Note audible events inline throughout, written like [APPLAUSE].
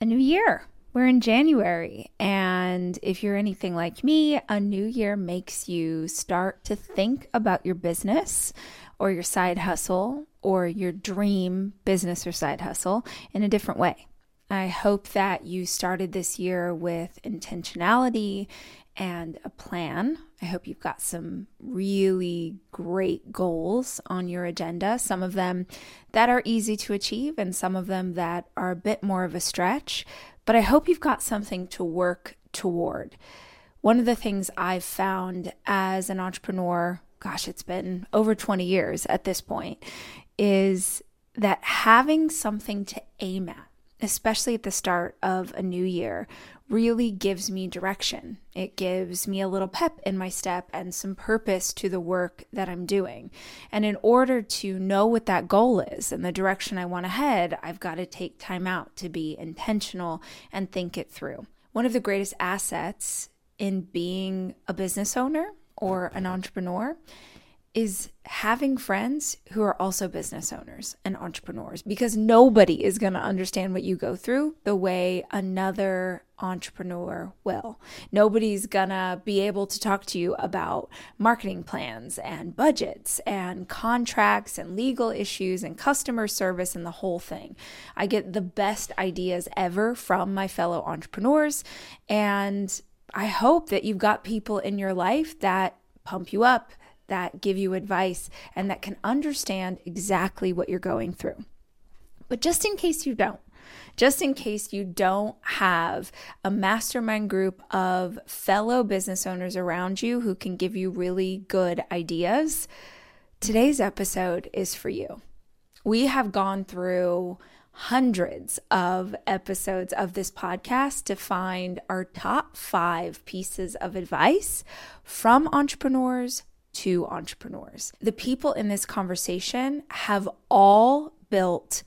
a new year. We're in January, and if you're anything like me, a new year makes you start to think about your business or your side hustle or your dream business or side hustle in a different way. I hope that you started this year with intentionality and a plan. I hope you've got some really great goals on your agenda, some of them that are easy to achieve, and some of them that are a bit more of a stretch. But I hope you've got something to work toward. One of the things I've found as an entrepreneur, gosh, it's been over 20 years at this point, is that having something to aim at, especially at the start of a new year, really gives me direction. It gives me a little pep in my step and some purpose to the work that I'm doing. And in order to know what that goal is and the direction I want to head, I've got to take time out to be intentional and think it through. One of the greatest assets in being a business owner or an entrepreneur is having friends who are also business owners and entrepreneurs because nobody is going to understand what you go through the way another entrepreneur will. Nobody's going to be able to talk to you about marketing plans and budgets and contracts and legal issues and customer service and the whole thing. I get the best ideas ever from my fellow entrepreneurs and I hope that you've got people in your life that pump you up, that give you advice and that can understand exactly what you're going through. But just in case you don't, just in case you don't have a mastermind group of fellow business owners around you who can give you really good ideas, today's episode is for you. We have gone through hundreds of episodes of this podcast to find our top five pieces of advice from entrepreneurs to entrepreneurs. The people in this conversation have all built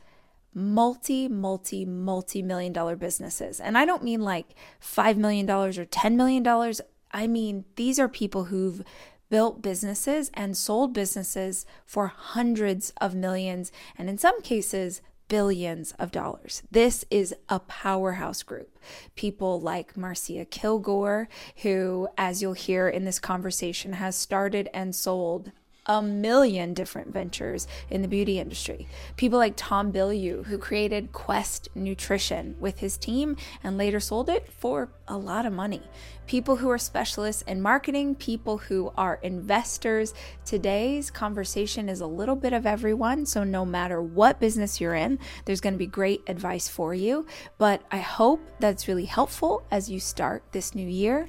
multi, multi, multi million dollar businesses. And I don't mean like $5 million or $10 million. I mean, these are people who've built businesses and sold businesses for hundreds of millions, and in some cases, billions of dollars. This is a powerhouse group. People like Marcia Kilgore, who, as you'll hear in this conversation, has started and sold a million different ventures in the beauty industry. People like Tom Bilyeu, who created Quest Nutrition with his team and later sold it for a lot of money. People who are specialists in marketing, people who are investors. Today's conversation is a little bit of everyone. So, no matter what business you're in, there's going to be great advice for you. But I hope that's really helpful as you start this new year.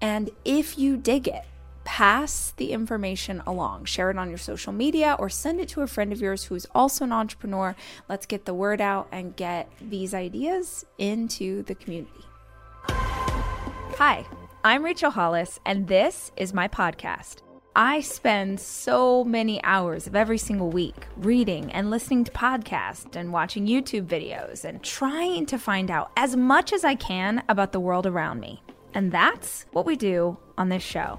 And if you dig it, pass the information along. Share it on your social media or send it to a friend of yours who is also an entrepreneur. Let's get the word out and get these ideas into the community. Hi, I'm Rachel Hollis, and this is my podcast. I spend so many hours of every single week reading and listening to podcasts and watching YouTube videos and trying to find out as much as I can about the world around me. And that's what we do on this show.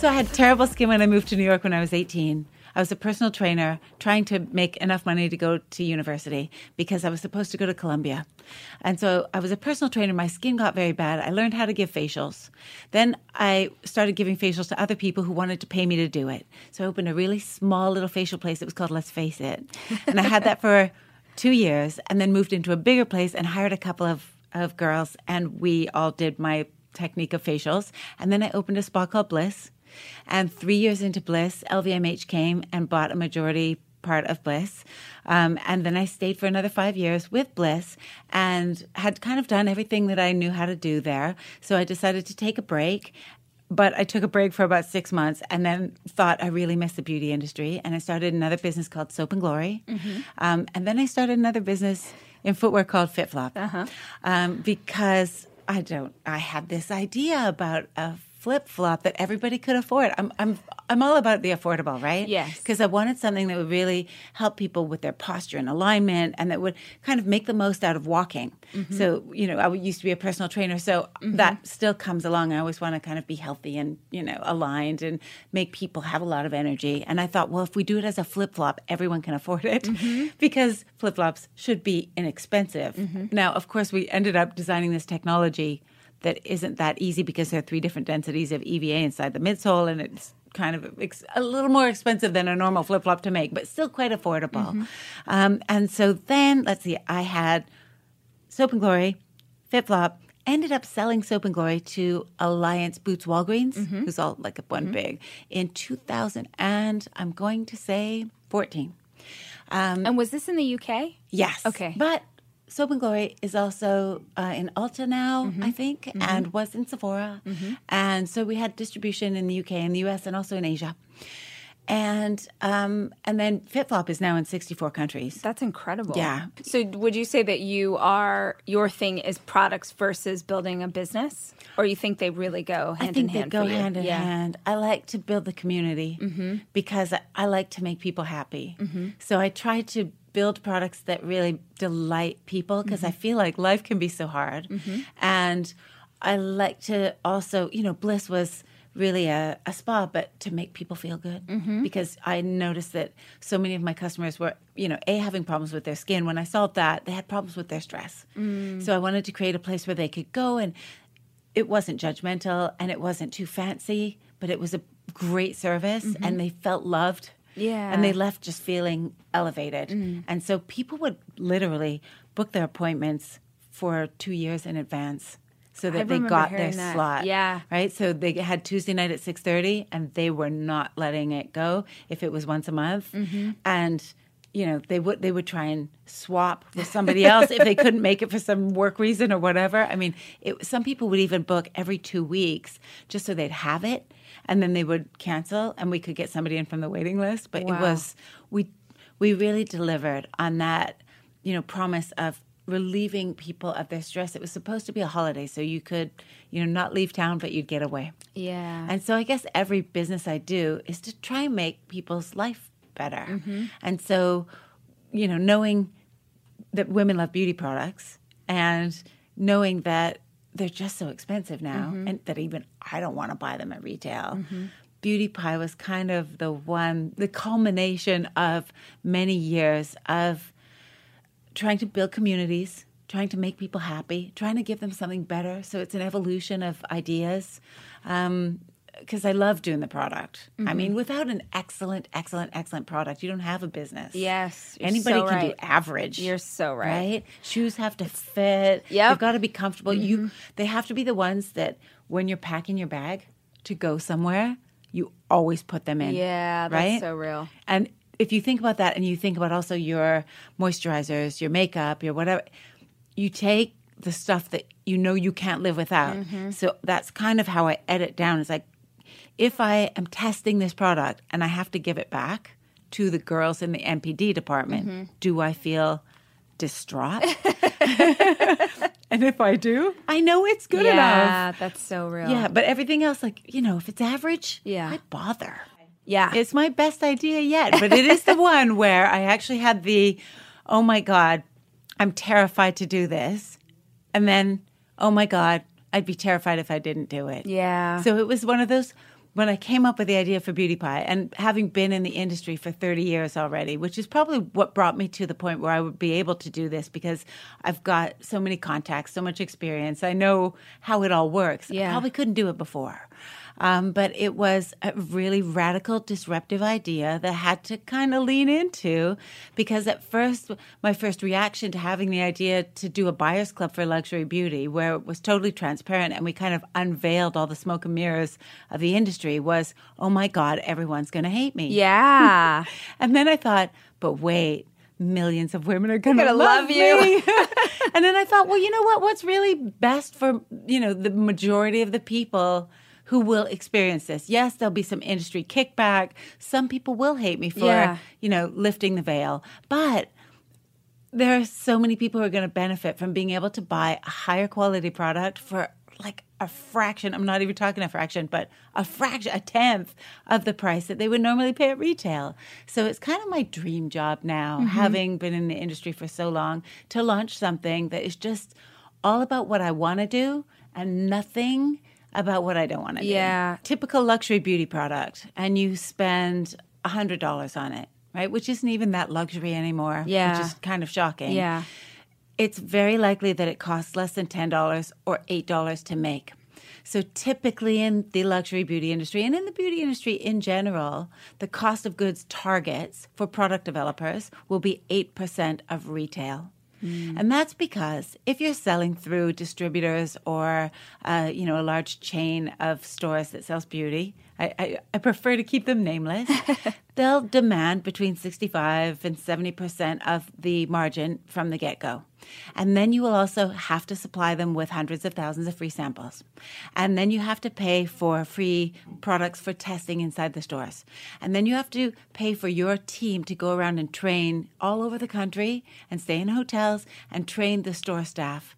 So I had terrible skin when I moved to New York when I was 18. I was a personal trainer trying to make enough money to go to university because I was supposed to go to Columbia. And so I was a personal trainer. My skin got very bad. I learned how to give facials. Then I started giving facials to other people who wanted to pay me to do it. So I opened a really small little facial place. It was called Let's Face It. And I had that for two years and then moved into a bigger place and hired a couple of, of girls. And we all did my technique of facials. And then I opened a spa called Bliss and three years into Bliss, LVMH came and bought a majority part of Bliss. Um, and then I stayed for another five years with Bliss and had kind of done everything that I knew how to do there. So I decided to take a break. But I took a break for about six months and then thought I really missed the beauty industry. And I started another business called Soap and Glory. Mm-hmm. Um, and then I started another business in footwear called FitFlop uh-huh. um, because I don't, I had this idea about a flip flop that everybody could afford. I'm I'm I'm all about the affordable, right? Yes. Because I wanted something that would really help people with their posture and alignment, and that would kind of make the most out of walking. Mm-hmm. So you know, I used to be a personal trainer, so mm-hmm. that still comes along. I always want to kind of be healthy and you know aligned and make people have a lot of energy. And I thought, well, if we do it as a flip flop, everyone can afford it mm-hmm. [LAUGHS] because flip flops should be inexpensive. Mm-hmm. Now, of course, we ended up designing this technology that isn't that easy because there are three different densities of EVA inside the midsole, and it's kind of ex- a little more expensive than a normal flip flop to make, but still quite affordable. Mm-hmm. Um, and so then, let's see, I had Soap and Glory, Flip FitFlop, ended up selling Soap and Glory to Alliance Boots Walgreens, mm-hmm. who's all like a one mm-hmm. big, in 2000, and I'm going to say 14. Um, and was this in the UK? Yes. Okay. But Soap and Glory is also uh, in Ulta now, mm-hmm. I think, mm-hmm. and was in Sephora. Mm-hmm. And so we had distribution in the UK and the US and also in Asia. And um, and then FitFlop is now in 64 countries. That's incredible. Yeah. So would you say that you are your thing is products versus building a business, or you think they really go hand I think in hand? They go hand in yeah. hand. I like to build the community mm-hmm. because I, I, like to make people happy. Mm-hmm. So I try to build products that really delight people because mm-hmm. I feel like life can be so hard. Mm-hmm. And I like to also, you know, Bliss was really a, a spa, but to make people feel good mm-hmm. because I noticed that so many of my customers were, you know, A, having problems with their skin. When I solved that, they had problems with their stress. Mm. So I wanted to create a place where they could go and it wasn't judgmental and it wasn't too fancy, but it was a great service mm-hmm. and they felt loved yeah. And they left just feeling elevated. Mm. And so people would literally book their appointments for two years in advance so that they got their that. slot. Yeah. Right? So they had Tuesday night at 6.30 and they were not letting it go if it was once a month. Mm-hmm. And you know they would they would try and swap with somebody else if they couldn't make it for some work reason or whatever. I mean it, some people would even book every two weeks just so they'd have it and then they would cancel and we could get somebody in from the waiting list. But wow. it was we we really delivered on that you know promise of relieving people of their stress. It was supposed to be a holiday so you could you know not leave town but you'd get away. Yeah. And so i guess every business i do is to try and make people's life better mm-hmm. and so you know knowing that women love beauty products and knowing that they're just so expensive now, mm-hmm. and that even I don't want to buy them at retail. Mm-hmm. Beauty Pie was kind of the one, the culmination of many years of trying to build communities, trying to make people happy, trying to give them something better. So it's an evolution of ideas. Um, because I love doing the product. Mm-hmm. I mean, without an excellent, excellent, excellent product, you don't have a business. Yes, anybody so can right. do average. You're so right. Right? Shoes have to fit. Yeah, they've got to be comfortable. Mm-hmm. You, they have to be the ones that when you're packing your bag, to go somewhere, you always put them in. Yeah, that's right? so real. And if you think about that and you think about also your moisturizers, your makeup, your whatever, you take the stuff that you know you can't live without. Mm-hmm. So that's kind of how I edit down. It's like if I am testing this product and I have to give it back to the girls in the NPD department, Mm-hmm. do I feel distraught? [LAUGHS] [LAUGHS] and if I do, I know it's good enough. yeah, that's so real. Yeah, but everything else, like, you know, if it's average, Yeah. I bother. yeah. It's my best idea yet, but it is the [LAUGHS] one where I actually had the, oh my God, I'm terrified to do this. And then, oh my God, I'd be terrified if I didn't do it. yeah. So it was one of those when I came up with the idea for Beauty Pie and having been in the industry for 30 years already, which is probably what brought me to the point where I would be able to do this because I've got so many contacts, so much experience. I know how it all works. Yeah. I probably couldn't do it before. Um, but it was a really radical, disruptive idea that I had to kind of lean into because at first, my first reaction to having the idea to do a buyer's club for luxury beauty, where it was totally transparent and we kind of unveiled all the smoke and mirrors of the industry, was, oh my God, everyone's going to hate me. yeah. [LAUGHS] And then I thought, but wait, millions of women are going to gonna love, love you. [LAUGHS] and then I thought, well, you know what? What's really best for, you know, the majority of the people who will experience this. Yes, there'll be some industry kickback. Some people will hate me for, Yeah. you know, lifting the veil. But there are so many people who are going to benefit from being able to buy a higher quality product for like a fraction. I'm not even talking a fraction, but a fraction, a tenth of the price that they would normally pay at retail. So it's kind of my dream job now, mm-hmm. having been in the industry for so long, to launch something that is just all about what I want to do and nothing about what I don't want to Yeah. do. Yeah. Typical luxury beauty product, and you spend $100 on it, right? Which isn't even that luxury anymore. Yeah. Which is kind of shocking Yeah. it's very likely that it costs less than $10 or $8 to make. So typically in the luxury beauty industry and in the beauty industry in general, the cost of goods targets for product developers will be 8% of retail. And that's because if you're selling through distributors or, uh, you know, a large chain of stores that sells beauty, I, I, I prefer to keep them nameless. [LAUGHS] they'll demand between 65 and 70% of the margin from the get go. And then you will also have to supply them with hundreds of thousands of free samples. And then you have to pay for free products for testing inside the stores. And then you have to pay for your team to go around and train all over the country and stay in hotels and train the store staff.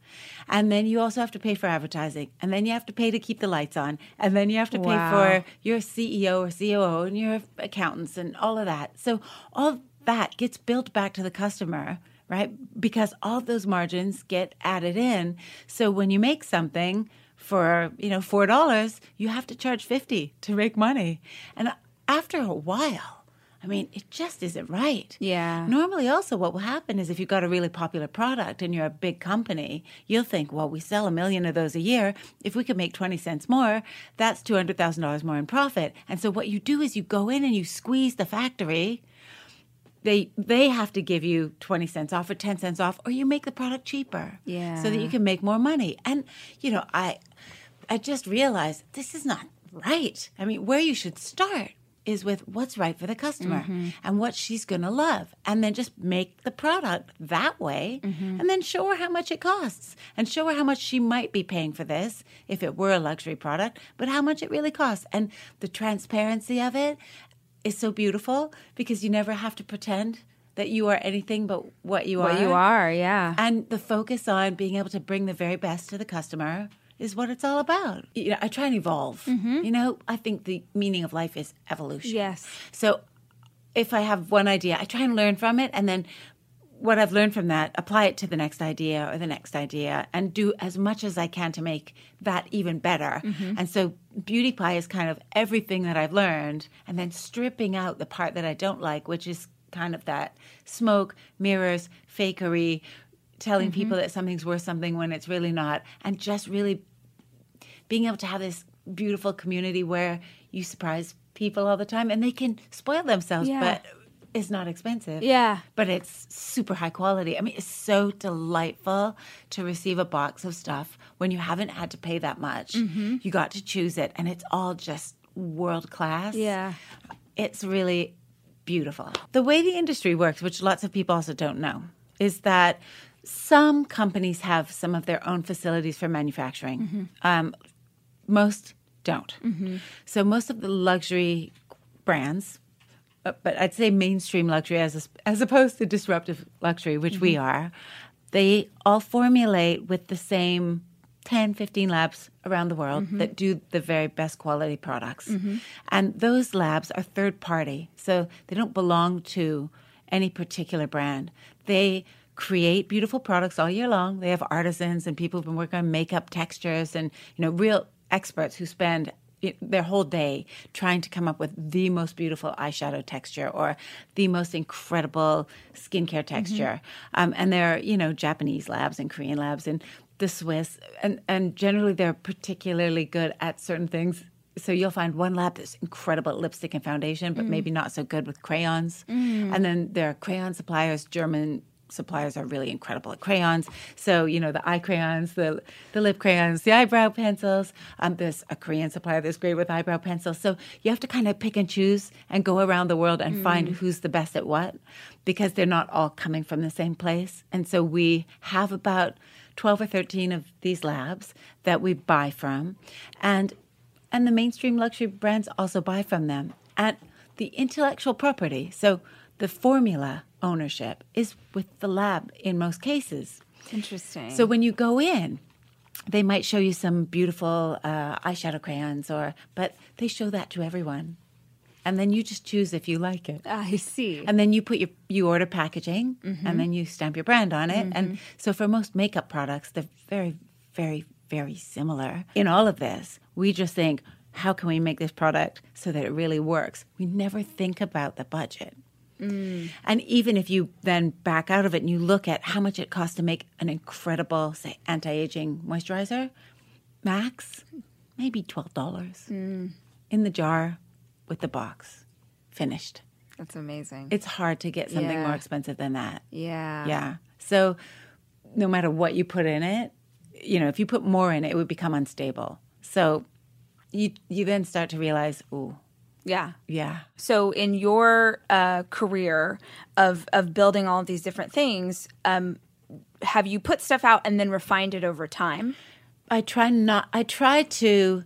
And then you also have to pay for advertising. And then you have to pay to keep the lights on. And then you have to pay Wow. for your CEO or COO and your accountants and all of that. So all that gets built back to the customer, right? Because all those margins get added in. So when you make something for, you know, four dollars, you have to charge fifty to make money. And after a while, I mean, it just isn't right. Yeah. Normally, also, what will happen is if you've got a really popular product and you're a big company, you'll think, well, we sell a million of those a year. If we could make 20 cents more, that's $200,000 more in profit. And so, what you do is you go in and you squeeze the factory. They, they have to give you 20 cents off or 10 cents off, or you make the product cheaper Yeah. so that you can make more money. And, you know, I, I just realized this is not right. I mean, where you should start is with what's right for the customer mm-hmm. and what she's going to love. And then just make the product that way mm-hmm. and then show her how much it costs and show her how much she might be paying for this if it were a luxury product, but how much it really costs. And the transparency of it is so beautiful because you never have to pretend that you are anything but what you are. What you are, yeah. And the focus on being able to bring the very best to the customer is what it's all about. You know, I try and evolve. Mm-hmm. You know, I think the meaning of life is evolution. Yes. So if I have one idea, I try and learn from it and then what I've learned from that, apply it to the next idea or the next idea and do as much as I can to make that even better. Mm-hmm. And so Beauty Pie is kind of everything that I've learned and then stripping out the part that I don't like, which is kind of that smoke, mirrors, fakery, telling mm-hmm. people that something's worth something when it's really not, and just really being able to have this beautiful community where you surprise people all the time and they can spoil themselves, Yeah. but it's not expensive. Yeah. But it's super high quality. I mean, it's so delightful to receive a box of stuff when you haven't had to pay that much. Mm-hmm. You got to choose it, and it's all just world class. Yeah. It's really beautiful. The way the industry works, which lots of people also don't know, is that some companies have some of their own facilities for manufacturing. Mm-hmm. Um, most don't. Mm-hmm. So most of the luxury brands, uh, but I'd say mainstream luxury as as opposed to disruptive luxury, which we mm-hmm. are, they all formulate with the same 10, 15 labs around the world mm-hmm. that do the very best quality products. And those labs are third party, so they don't belong to any particular brand. They create beautiful products all year long. They have artisans and people who've been working on makeup textures and you know real experts who spend their whole day trying to come up with the most beautiful eyeshadow texture or the most incredible skincare mm-hmm. texture. Um, and they're, you know, Japanese labs and Korean labs and the Swiss. And, and generally, they're particularly good at certain things. So you'll find one lab that's incredible at lipstick and foundation, but mm. maybe not so good with crayons. Mm. And then there are crayon suppliers, German suppliers are really incredible at crayons. So, you know, the eye crayons, the the lip crayons, the eyebrow pencils. Um, there's a Korean supplier that's great with eyebrow pencils. So you have to kind of pick and choose and go around the world and find who's the best at what because they're not all coming from the same place. And so we have about 12 or 13 of these labs that we buy from. And and the mainstream luxury brands also buy from them. And the intellectual property, so the formula ownership, is with the lab in most cases. Interesting. So when you go in, they might show you some beautiful uh, eyeshadow crayons, or but they show that to everyone, and then you just choose if you like it. I see. And then you put your you order packaging, and then you stamp your brand on it. And so for most makeup products, they're very, very, very similar. In all of this, we just think, how can we make this product so that it really works? We never think about the budget. Mm. And even if you then back out of it and you look at how much it costs to make an incredible, say, anti-aging moisturizer, max maybe twelve dollars mm. in the jar with the box, finished. That's amazing. It's hard to get something Yeah. more expensive than that. yeah. Yeah. So no matter what you put in it, you know, if you put more in it, it would become unstable. So you you then start to realize, oh, Yeah. yeah. So in your uh, career of of building all of these different things, um, have you put stuff out and then refined it over time? I try not. I try to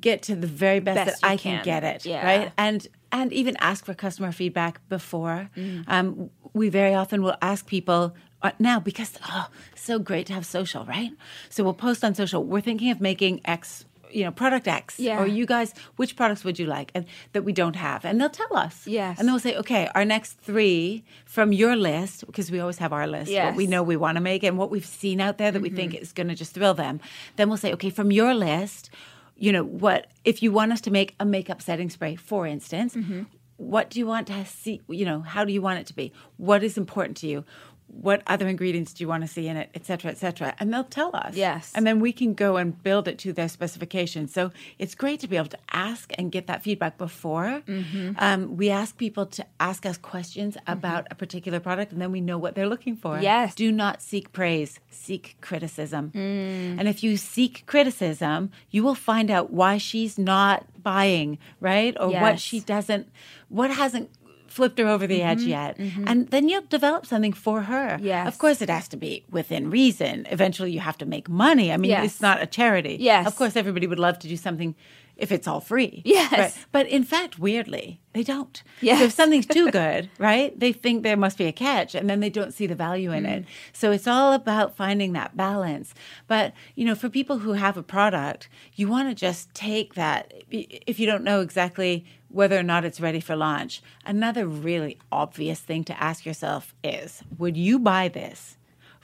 get to the very best, Best that I can, can. get it. Yeah. Right. And and even ask for customer feedback before. Mm. Um, we very often will ask people uh, now because oh, so great to have social, right? So we'll post on social. We're thinking of making X. You know, product X, Yeah. or you guys, which products would you like, and that we don't have, and they'll tell us. Yes. and they'll say, okay, our next three from your list, because we always have our list, what we know we want to make and what we've seen out there that we think mm-hmm. is going to just thrill them. Then we'll say, okay, from your list, you know, what if you want us to make a makeup setting spray, for instance, mm-hmm. what do you want to see? You know, how do you want it to be? What is important to you? What other ingredients do you want to see in it, et cetera, et cetera? And they'll tell us. Yes. And then we can go and build it to their specifications. So it's great to be able to ask and get that feedback before. Mm-hmm. Um, we ask people to ask us questions about a particular product, and then we know what they're looking for. Yes. Do not seek praise, seek criticism. Mm. And if you seek criticism, you will find out why she's not buying, right? Or what she doesn't, what hasn't flipped her over the edge yet. And then you'll develop something for her. Mm-hmm. Yes. Of course, it has to be within reason. Eventually, you have to make money. I mean, Yes. it's not a charity. Yes. Of course, everybody would love to do something if it's all free. [LAUGHS] Yes. But in fact, weirdly, they don't. Yes. So if something's too [LAUGHS] good, right? They think there must be a catch and then they don't see the value in it. Mm. So it's all about finding that balance. But, you know, for people who have a product, you want to just take that if you don't know exactly whether or not it's ready for launch. Another really obvious thing to ask yourself is, would you buy this?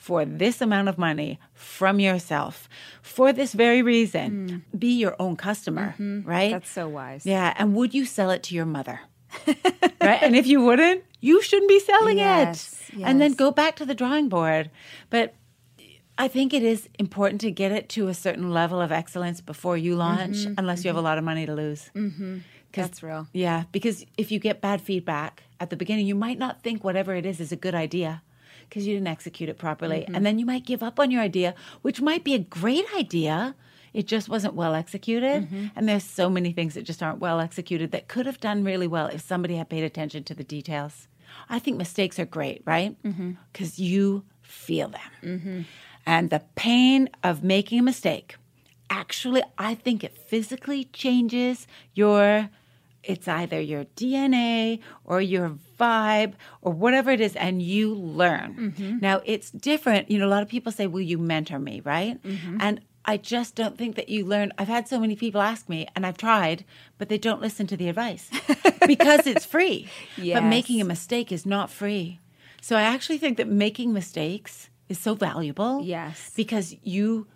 For this amount of money from yourself for this very reason, be your own customer, right? That's so wise. Yeah, and would you sell it to your mother? [LAUGHS] right? And if you wouldn't, you shouldn't be selling Yes, it. And then go back to the drawing board. But I think it is important to get it to a certain level of excellence before you launch, Mm-hmm, unless you have a lot of money to lose. Mm-hmm. That's real. Yeah, because if you get bad feedback at the beginning, you might not think whatever it is is a good idea because you didn't execute it properly. And mm-hmm. then you might give up on your idea, which might be a great idea. It just wasn't well executed. Mm-hmm. And there's so many things that just aren't well executed that could have done really well if somebody had paid attention to the details. I think mistakes are great, right? Mm-hmm. Because you feel them. And the pain of making a mistake actually, I think it physically changes your, it's either your DNA or your vibe or whatever it is, and you learn. Mm-hmm. Now, it's different. You know, a lot of people say, Will you mentor me? Right. Mm-hmm. And I just don't think that you learn. I've had so many people ask me, and I've tried, but they don't listen to the advice [LAUGHS] because it's free. But making a mistake is not free. So I actually think that making mistakes is so valuable. Yes. Because you,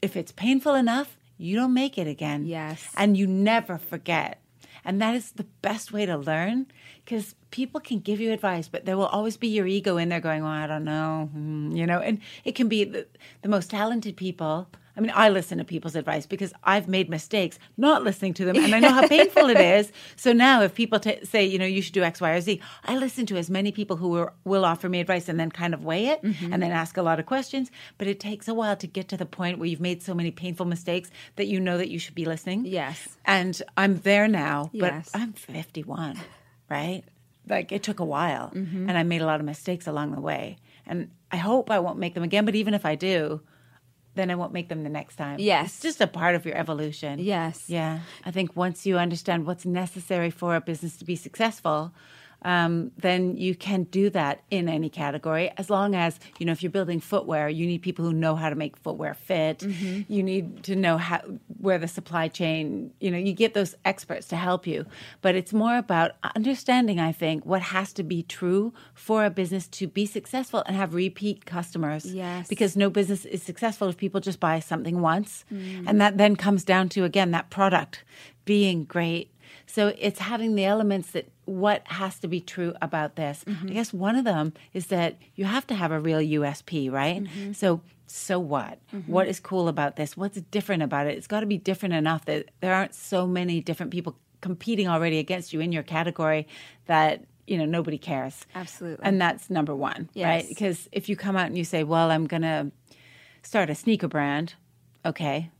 if it's painful enough, you don't make it again. Yes. And you never forget. And that is the best way to learn because people can give you advice, but there will always be your ego in there going, well, I don't know, hmm," you know, and it can be the, the most talented people. I mean, I listen to people's advice because I've made mistakes not listening to them, and I know how [LAUGHS] painful it is. So now, if people t- say, you know, you should do X, Y, or Z, I listen to as many people who are, will offer me advice and then kind of weigh it Mm-hmm. and then ask a lot of questions. But it takes a while to get to the point where you've made so many painful mistakes that you know that you should be listening. Yes. And I'm there now, but I'm 51, [LAUGHS] right? Like it took a while Mm-hmm. and I made a lot of mistakes along the way. And I hope I won't make them again, but even if I do, then I won't make them the next time. Yes. It's just a part of your evolution. Yes. Yeah. I think once you understand what's necessary for a business to be successful, um, then you can do that in any category as long as, you know, if you're building footwear, you need people who know how to make footwear fit. Mm-hmm. You need to know how, where the supply chain, you know, you get those experts to help you. But it's more about understanding, I think, what has to be true for a business to be successful and have repeat customers. Yes. Because no business is successful if people just buy something once. And that then comes down to, again, that product being great. So it's having the elements that what has to be true about this. Mm-hmm. I guess one of them is that you have to have a real USP, right? Mm-hmm. So so what? Mm-hmm. What is cool about this? What's different about it? It's got to be different enough that there aren't so many different people competing already against you in your category that you know nobody cares. Absolutely. And that's number 1, right? Because if you come out and you say, "Well, I'm going to start a sneaker brand." Okay.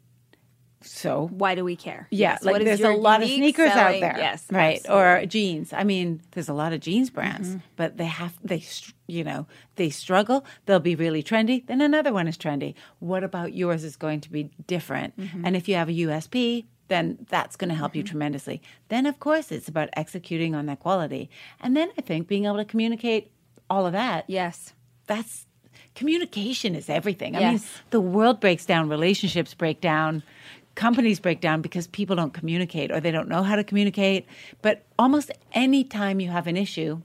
So Why do we care? yeah, Yes. like there's a lot of sneakers selling- out there. Yes. right. absolutely. Mm-hmm. Or jeans. I mean, there's a lot of jeans brands, but they have they you know they struggle. They'll be really trendy. Then another one is trendy. What about yours is going to be different? Mm-hmm. And if you have a USP, then that's going to help you tremendously. Then of course it's about executing on that quality, and then I think being able to communicate all of that Yes. that's communication is everything. I mean, Yes. the world breaks down, relationships break down, companies break down because people don't communicate or they don't know how to communicate. But almost any time you have an issue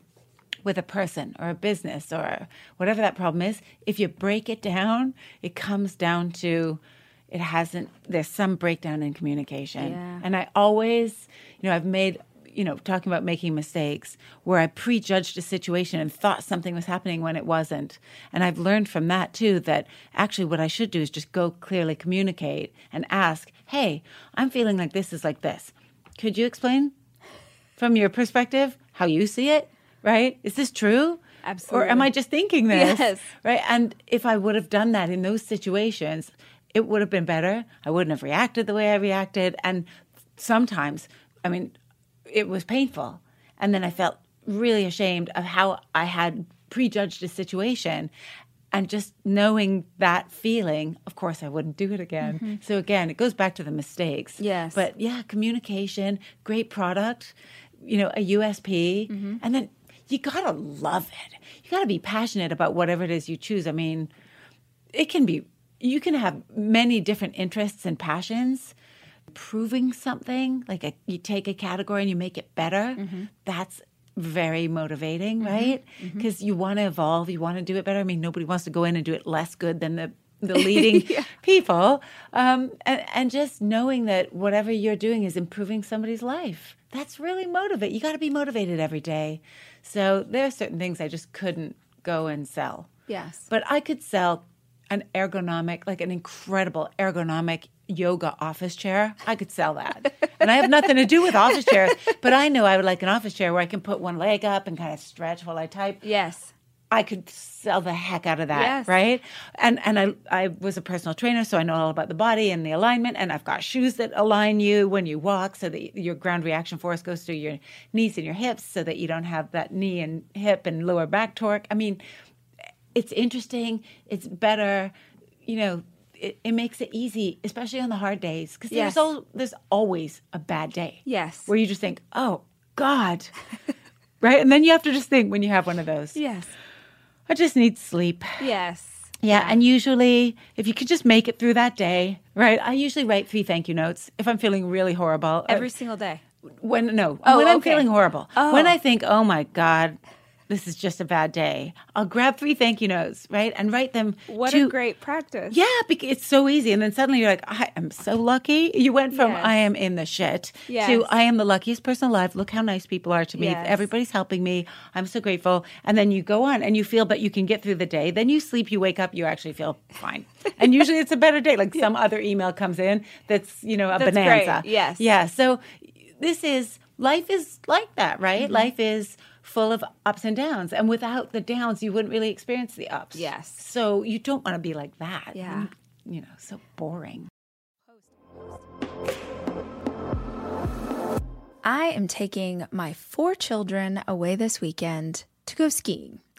with a person or a business or whatever that problem is, if you break it down, it comes down to it hasn't there's some breakdown in communication. Yeah. And I always, you know, I've made you know, talking about making mistakes where I prejudged a situation and thought something was happening when it wasn't. And I've learned from that too that actually what I should do is just go clearly communicate and ask, hey, I'm feeling like this is like this. Could you explain from your perspective how you see it? Right? Is this true? Absolutely. Or am I just thinking this? Yes. Right. And if I would have done that in those situations, it would have been better. I wouldn't have reacted the way I reacted. And sometimes, I mean, it was painful. And then I felt really ashamed of how I had prejudged a situation. And just knowing that feeling, of course, I wouldn't do it again. Mm-hmm. So, again, it goes back to the mistakes. Yes. But yeah, communication, great product, you know, a USP. Mm-hmm. And then you got to love it. You got to be passionate about whatever it is you choose. I mean, it can be you can have many different interests and passions proving something like a, you take a category and you make it better mm-hmm. that's very motivating mm-hmm. right? Mm-hmm. Because you want to evolve you want to do it better. I mean nobody wants to go in and do it less good than the the [LAUGHS] leading people. Um, and, and just knowing that whatever you're doing is improving somebody's life. That's really motivate you got to be motivated every day. So there are certain things i just couldn't go and sell. Yes. but I could sell an ergonomic, like an incredible ergonomic yoga office chair, I could sell that. and I have nothing to do with office chairs, but I know I would like an office chair where I can put one leg up and kind of stretch while I type. Yes. I could sell the heck out of that, Yes. right? And and I I was a personal trainer, so I know all about the body and the alignment. And I've got shoes that align you when you walk, so that your ground reaction force goes through your knees and your hips, so that you don't have that knee and hip and lower back torque. I mean, it's interesting. It's better, you know. It, it makes it easy, especially on the hard days, because Yes. there's al- there's always a bad day Yes. where you just think, oh God, [LAUGHS] right? And then you have to just think when you have one of those. Yes. I just need sleep. Yes. Yeah, and usually if you could just make it through that day, right? I usually write three thank you notes if I'm feeling really horrible. Uh, Every single day. when no, Oh, when I'm feeling horrible. Oh. When I think, "Oh my god, this is just a bad day." I'll grab three thank you notes, right? And write them What to a great practice. yeah, because it's so easy. And then suddenly you're like, I am so lucky. You went from Yes. I am in the shit Yes. to I am the luckiest person alive. Look how nice people are to me. Yes. Everybody's helping me. I'm so grateful. And then you go on and you feel but you can get through the day. Then you sleep, you wake up, you actually feel fine. [LAUGHS] and usually it's a better day. Like some other email comes in that's, you know, a That's great. bonanza. Yes. Yeah. So this is life is like that, right? Mm-hmm. Life is full of ups and downs. And without the downs, you wouldn't really experience the ups. Yes. So you don't want to be like that. Yeah. You know, so boring. I am taking my four children away this weekend to go skiing.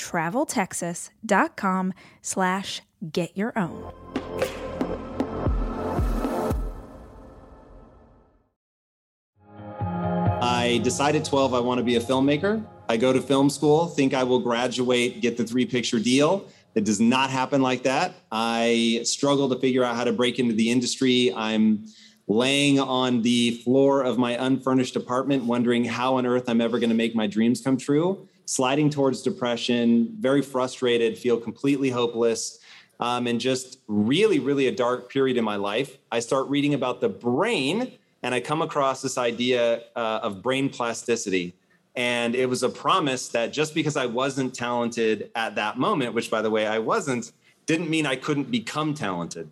traveltexas.com slash get your own. I decided 12 I want to be a filmmaker. I go to film school, think I will graduate, get the three picture deal. It does not happen like that. I struggle to figure out how to break into the industry. I'm laying on the floor of my unfurnished apartment, wondering how on earth I'm ever going to make my dreams come true, sliding towards depression, very frustrated, feel completely hopeless, um, and just really, really a dark period in my life. I start reading about the brain, and I come across this idea uh, of brain plasticity. And it was a promise that just because I wasn't talented at that moment, which by the way, I wasn't, didn't mean I couldn't become talented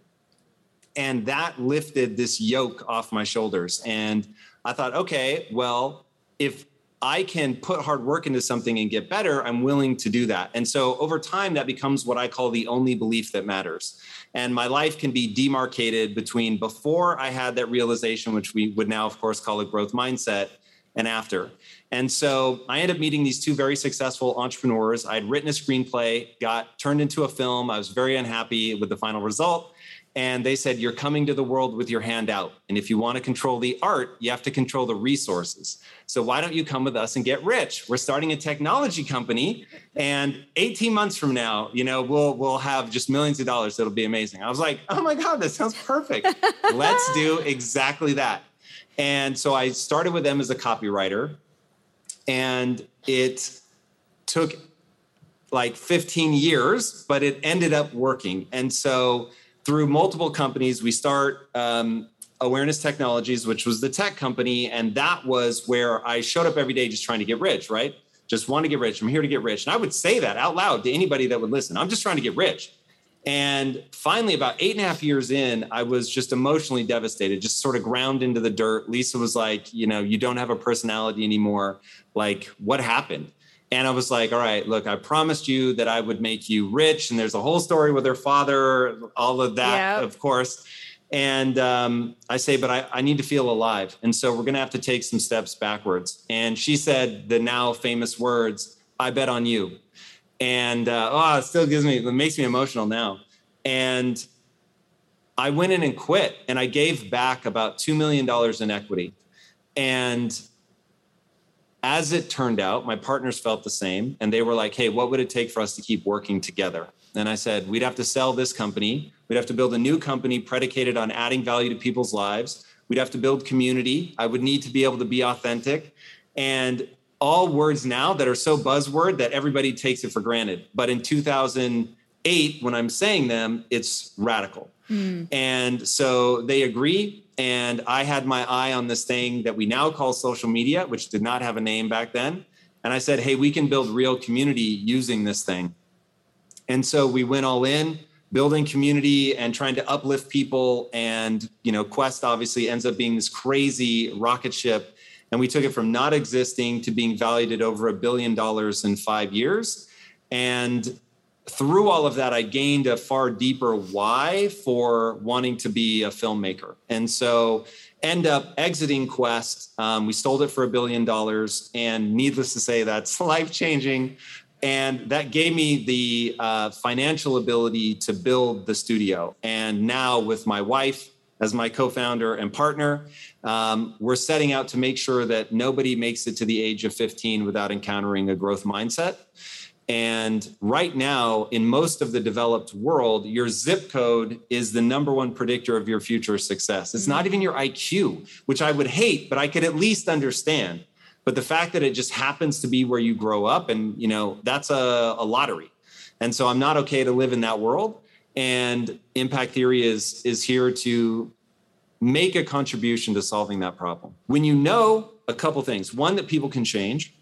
and that lifted this yoke off my shoulders and i thought okay well if i can put hard work into something and get better i'm willing to do that and so over time that becomes what i call the only belief that matters and my life can be demarcated between before i had that realization which we would now of course call a growth mindset and after and so I ended up meeting these two very successful entrepreneurs. I'd written a screenplay, got turned into a film. I was very unhappy with the final result and they said you're coming to the world with your hand out. And if you want to control the art you have to control the resources. So why don't you come with us and get rich? We're starting a technology company and 18 months from now you know we'll we'll have just millions of dollars. It'll be amazing. I was like oh my god that sounds perfect. [LAUGHS] Let's do exactly that. And so i started with them as a copywriter and it took like 15 years but it ended up working. And so through multiple companies, we start um, Awareness Technologies, which was the tech company. And that was where I showed up every day just trying to get rich, right? Just want to get rich. I'm here to get rich. And I would say that out loud to anybody that would listen. I'm just trying to get rich. And finally, about eight and a half years in, I was just emotionally devastated, just sort of ground into the dirt. Lisa was like, you know, you don't have a personality anymore. Like, what happened? And I was like, all right, look, I promised you that I would make you rich. And there's a whole story with her father, all of that, yep. of course. And um, I say, but I, I, need to feel alive. And so we're going to have to take some steps backwards. And she said the now famous words, I bet on you. And uh, oh, it still gives me, it makes me emotional now. And I went in and quit and I gave back about $2 million in equity. And as it turned out, my partners felt the same. And they were like, hey, what would it take for us to keep working together? And I said, we'd have to sell this company. We'd have to build a new company predicated on adding value to people's lives. We'd have to build community. I would need to be able to be authentic. And all words now that are so buzzword that everybody takes it for granted. But in 2008, when I'm saying them, it's radical. Mm. And so they agree. And I had my eye on this thing that we now call social media, which did not have a name back then. And I said, hey, we can build real community using this thing. And so we went all in, building community and trying to uplift people. And, you know, Quest obviously ends up being this crazy rocket ship. And we took it from not existing to being valued at over a billion dollars in five years. And through all of that, I gained a far deeper why for wanting to be a filmmaker. And so end up exiting Quest. Um, we sold it for a billion dollars. And needless to say, that's [LAUGHS] life changing. And that gave me the uh, financial ability to build the studio. And now, with my wife as my co founder and partner, um, we're setting out to make sure that nobody makes it to the age of 15 without encountering a growth mindset. And right now, in most of the developed world, your zip code is the number one predictor of your future success. It's not mm-hmm. even your IQ, which I would hate, but I could at least understand. But the fact that it just happens to be where you grow up, and you know, that's a, a lottery. And so I'm not okay to live in that world. And impact theory is is here to make a contribution to solving that problem. When you know a couple things, one that people can change,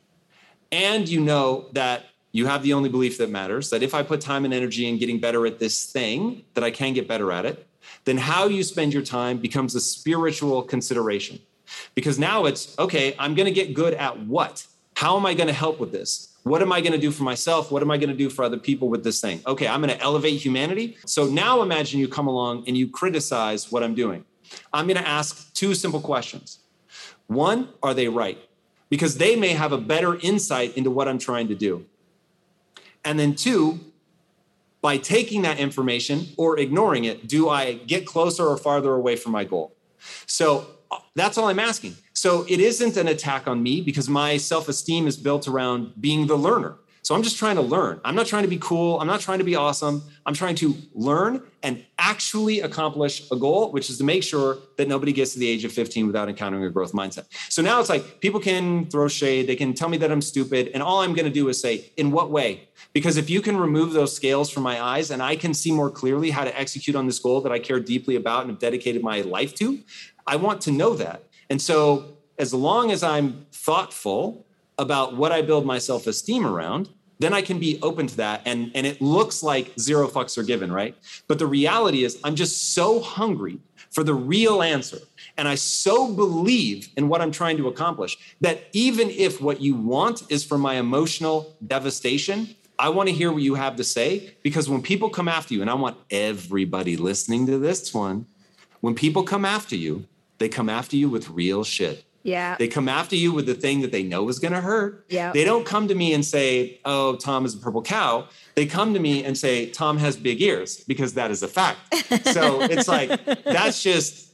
and you know that you have the only belief that matters that if I put time and energy in getting better at this thing, that I can get better at it, then how you spend your time becomes a spiritual consideration. Because now it's okay, I'm going to get good at what? How am I going to help with this? What am I going to do for myself? What am I going to do for other people with this thing? Okay, I'm going to elevate humanity. So now imagine you come along and you criticize what I'm doing. I'm going to ask two simple questions. One, are they right? Because they may have a better insight into what I'm trying to do. And then two, by taking that information or ignoring it, do I get closer or farther away from my goal? So uh, that's all I'm asking. So it isn't an attack on me because my self esteem is built around being the learner. So I'm just trying to learn. I'm not trying to be cool. I'm not trying to be awesome. I'm trying to learn and actually accomplish a goal, which is to make sure that nobody gets to the age of 15 without encountering a growth mindset. So now it's like people can throw shade, they can tell me that I'm stupid. And all I'm going to do is say, in what way? Because if you can remove those scales from my eyes and I can see more clearly how to execute on this goal that I care deeply about and have dedicated my life to, I want to know that. And so as long as I'm thoughtful about what I build my self esteem around, then I can be open to that. And, and it looks like zero fucks are given, right? But the reality is, I'm just so hungry for the real answer. And I so believe in what I'm trying to accomplish that even if what you want is for my emotional devastation, I want to hear what you have to say because when people come after you, and I want everybody listening to this one, when people come after you, they come after you with real shit. Yeah. They come after you with the thing that they know is going to hurt. Yeah. They don't come to me and say, "Oh, Tom is a purple cow." They come to me and say, "Tom has big ears," because that is a fact. so [LAUGHS] it's like that's just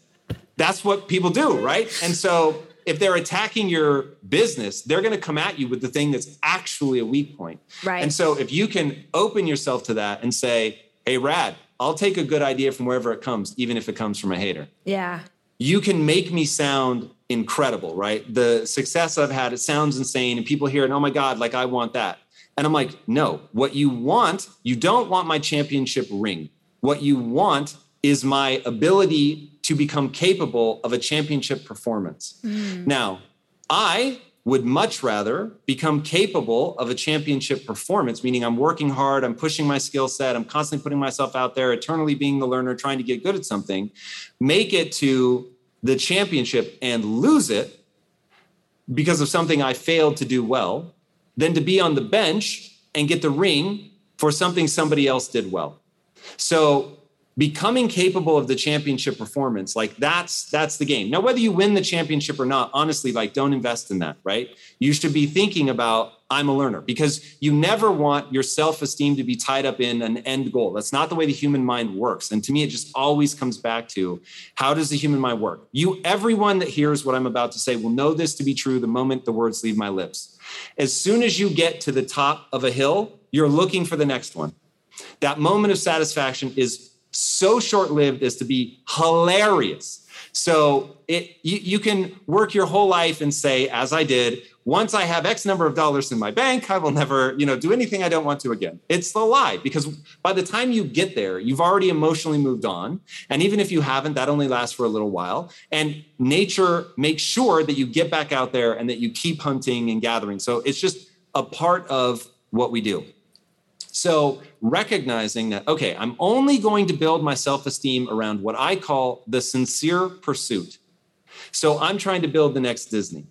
that's what people do, right? And so if they're attacking your business, they're going to come at you with the thing that's actually a weak point. Right. And so if you can open yourself to that and say, "Hey, Rad, I'll take a good idea from wherever it comes, even if it comes from a hater." Yeah. You can make me sound incredible, right? The success I've had, it sounds insane. And people hear it, oh my God, like I want that. And I'm like, no, what you want, you don't want my championship ring. What you want is my ability to become capable of a championship performance. Mm. Now, I would much rather become capable of a championship performance, meaning I'm working hard, I'm pushing my skill set, I'm constantly putting myself out there, eternally being the learner, trying to get good at something, make it to the championship and lose it because of something I failed to do well, than to be on the bench and get the ring for something somebody else did well. So becoming capable of the championship performance like that's that's the game now whether you win the championship or not honestly like don't invest in that right you should be thinking about i'm a learner because you never want your self-esteem to be tied up in an end goal. That's not the way the human mind works. And to me it just always comes back to how does the human mind work? You everyone that hears what i'm about to say will know this to be true the moment the words leave my lips. As soon as you get to the top of a hill you're looking for the next one. That moment of satisfaction is so short-lived as to be hilarious. So it you, you can work your whole life and say as i did once i have x number of dollars in my bank i will never you know do anything i don't want to again. It's the lie because by the time you get there you've already emotionally moved on. And even if you haven't that only lasts for a little while. And nature makes sure that you get back out there and that you keep hunting and gathering. So it's just a part of what we do. So recognizing that, okay, I'm only going to build my self esteem around what I call the sincere pursuit. So I'm trying to build the next Disney.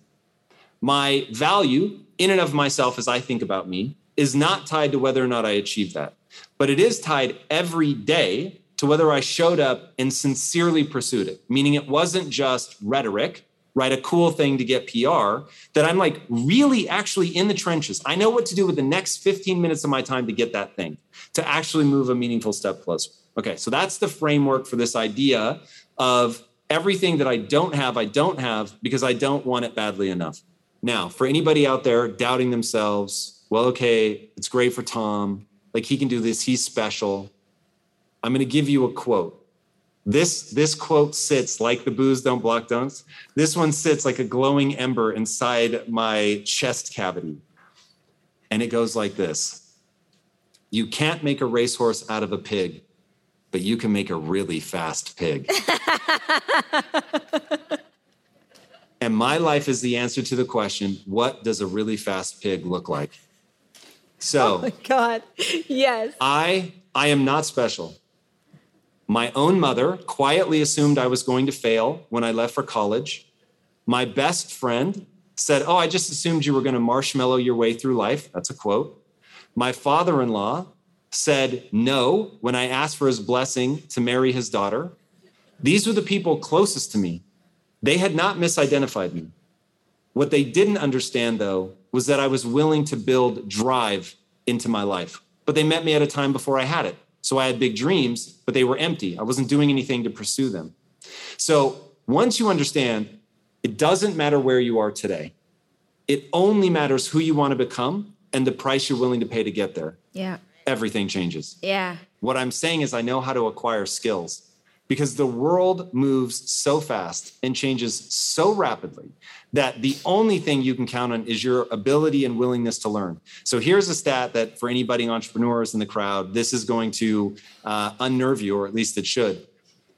My value in and of myself, as I think about me, is not tied to whether or not I achieve that, but it is tied every day to whether I showed up and sincerely pursued it, meaning it wasn't just rhetoric, right? A cool thing to get PR, that I'm like really actually in the trenches. I know what to do with the next 15 minutes of my time to get that thing, to actually move a meaningful step closer. Okay, so that's the framework for this idea of everything that I don't have, I don't have because I don't want it badly enough. Now, for anybody out there doubting themselves, well, okay, it's great for Tom. Like he can do this, he's special. I'm going to give you a quote. This this quote sits like the booze don't block don'ts. This one sits like a glowing ember inside my chest cavity. And it goes like this. You can't make a racehorse out of a pig, but you can make a really fast pig. [LAUGHS] and my life is the answer to the question, what does a really fast pig look like? So, oh God. Yes. I I am not special. My own mother quietly assumed I was going to fail when I left for college. My best friend said, "Oh, I just assumed you were going to marshmallow your way through life." That's a quote. My father-in-law said no when I asked for his blessing to marry his daughter. These were the people closest to me. They had not misidentified me. What they didn't understand, though, was that I was willing to build drive into my life. But they met me at a time before I had it. So I had big dreams, but they were empty. I wasn't doing anything to pursue them. So once you understand, it doesn't matter where you are today, it only matters who you want to become and the price you're willing to pay to get there, Yeah. everything changes. Yeah. What I'm saying is, I know how to acquire skills because the world moves so fast and changes so rapidly that the only thing you can count on is your ability and willingness to learn. So here's a stat that for any budding entrepreneurs in the crowd, this is going to uh, unnerve you, or at least it should.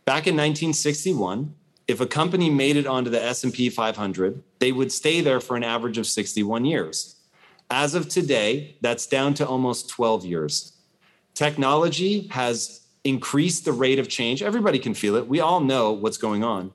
Back in 1961, if a company made it onto the S&P 500, they would stay there for an average of 61 years. As of today, that's down to almost 12 years. Technology has increased the rate of change. Everybody can feel it. We all know what's going on.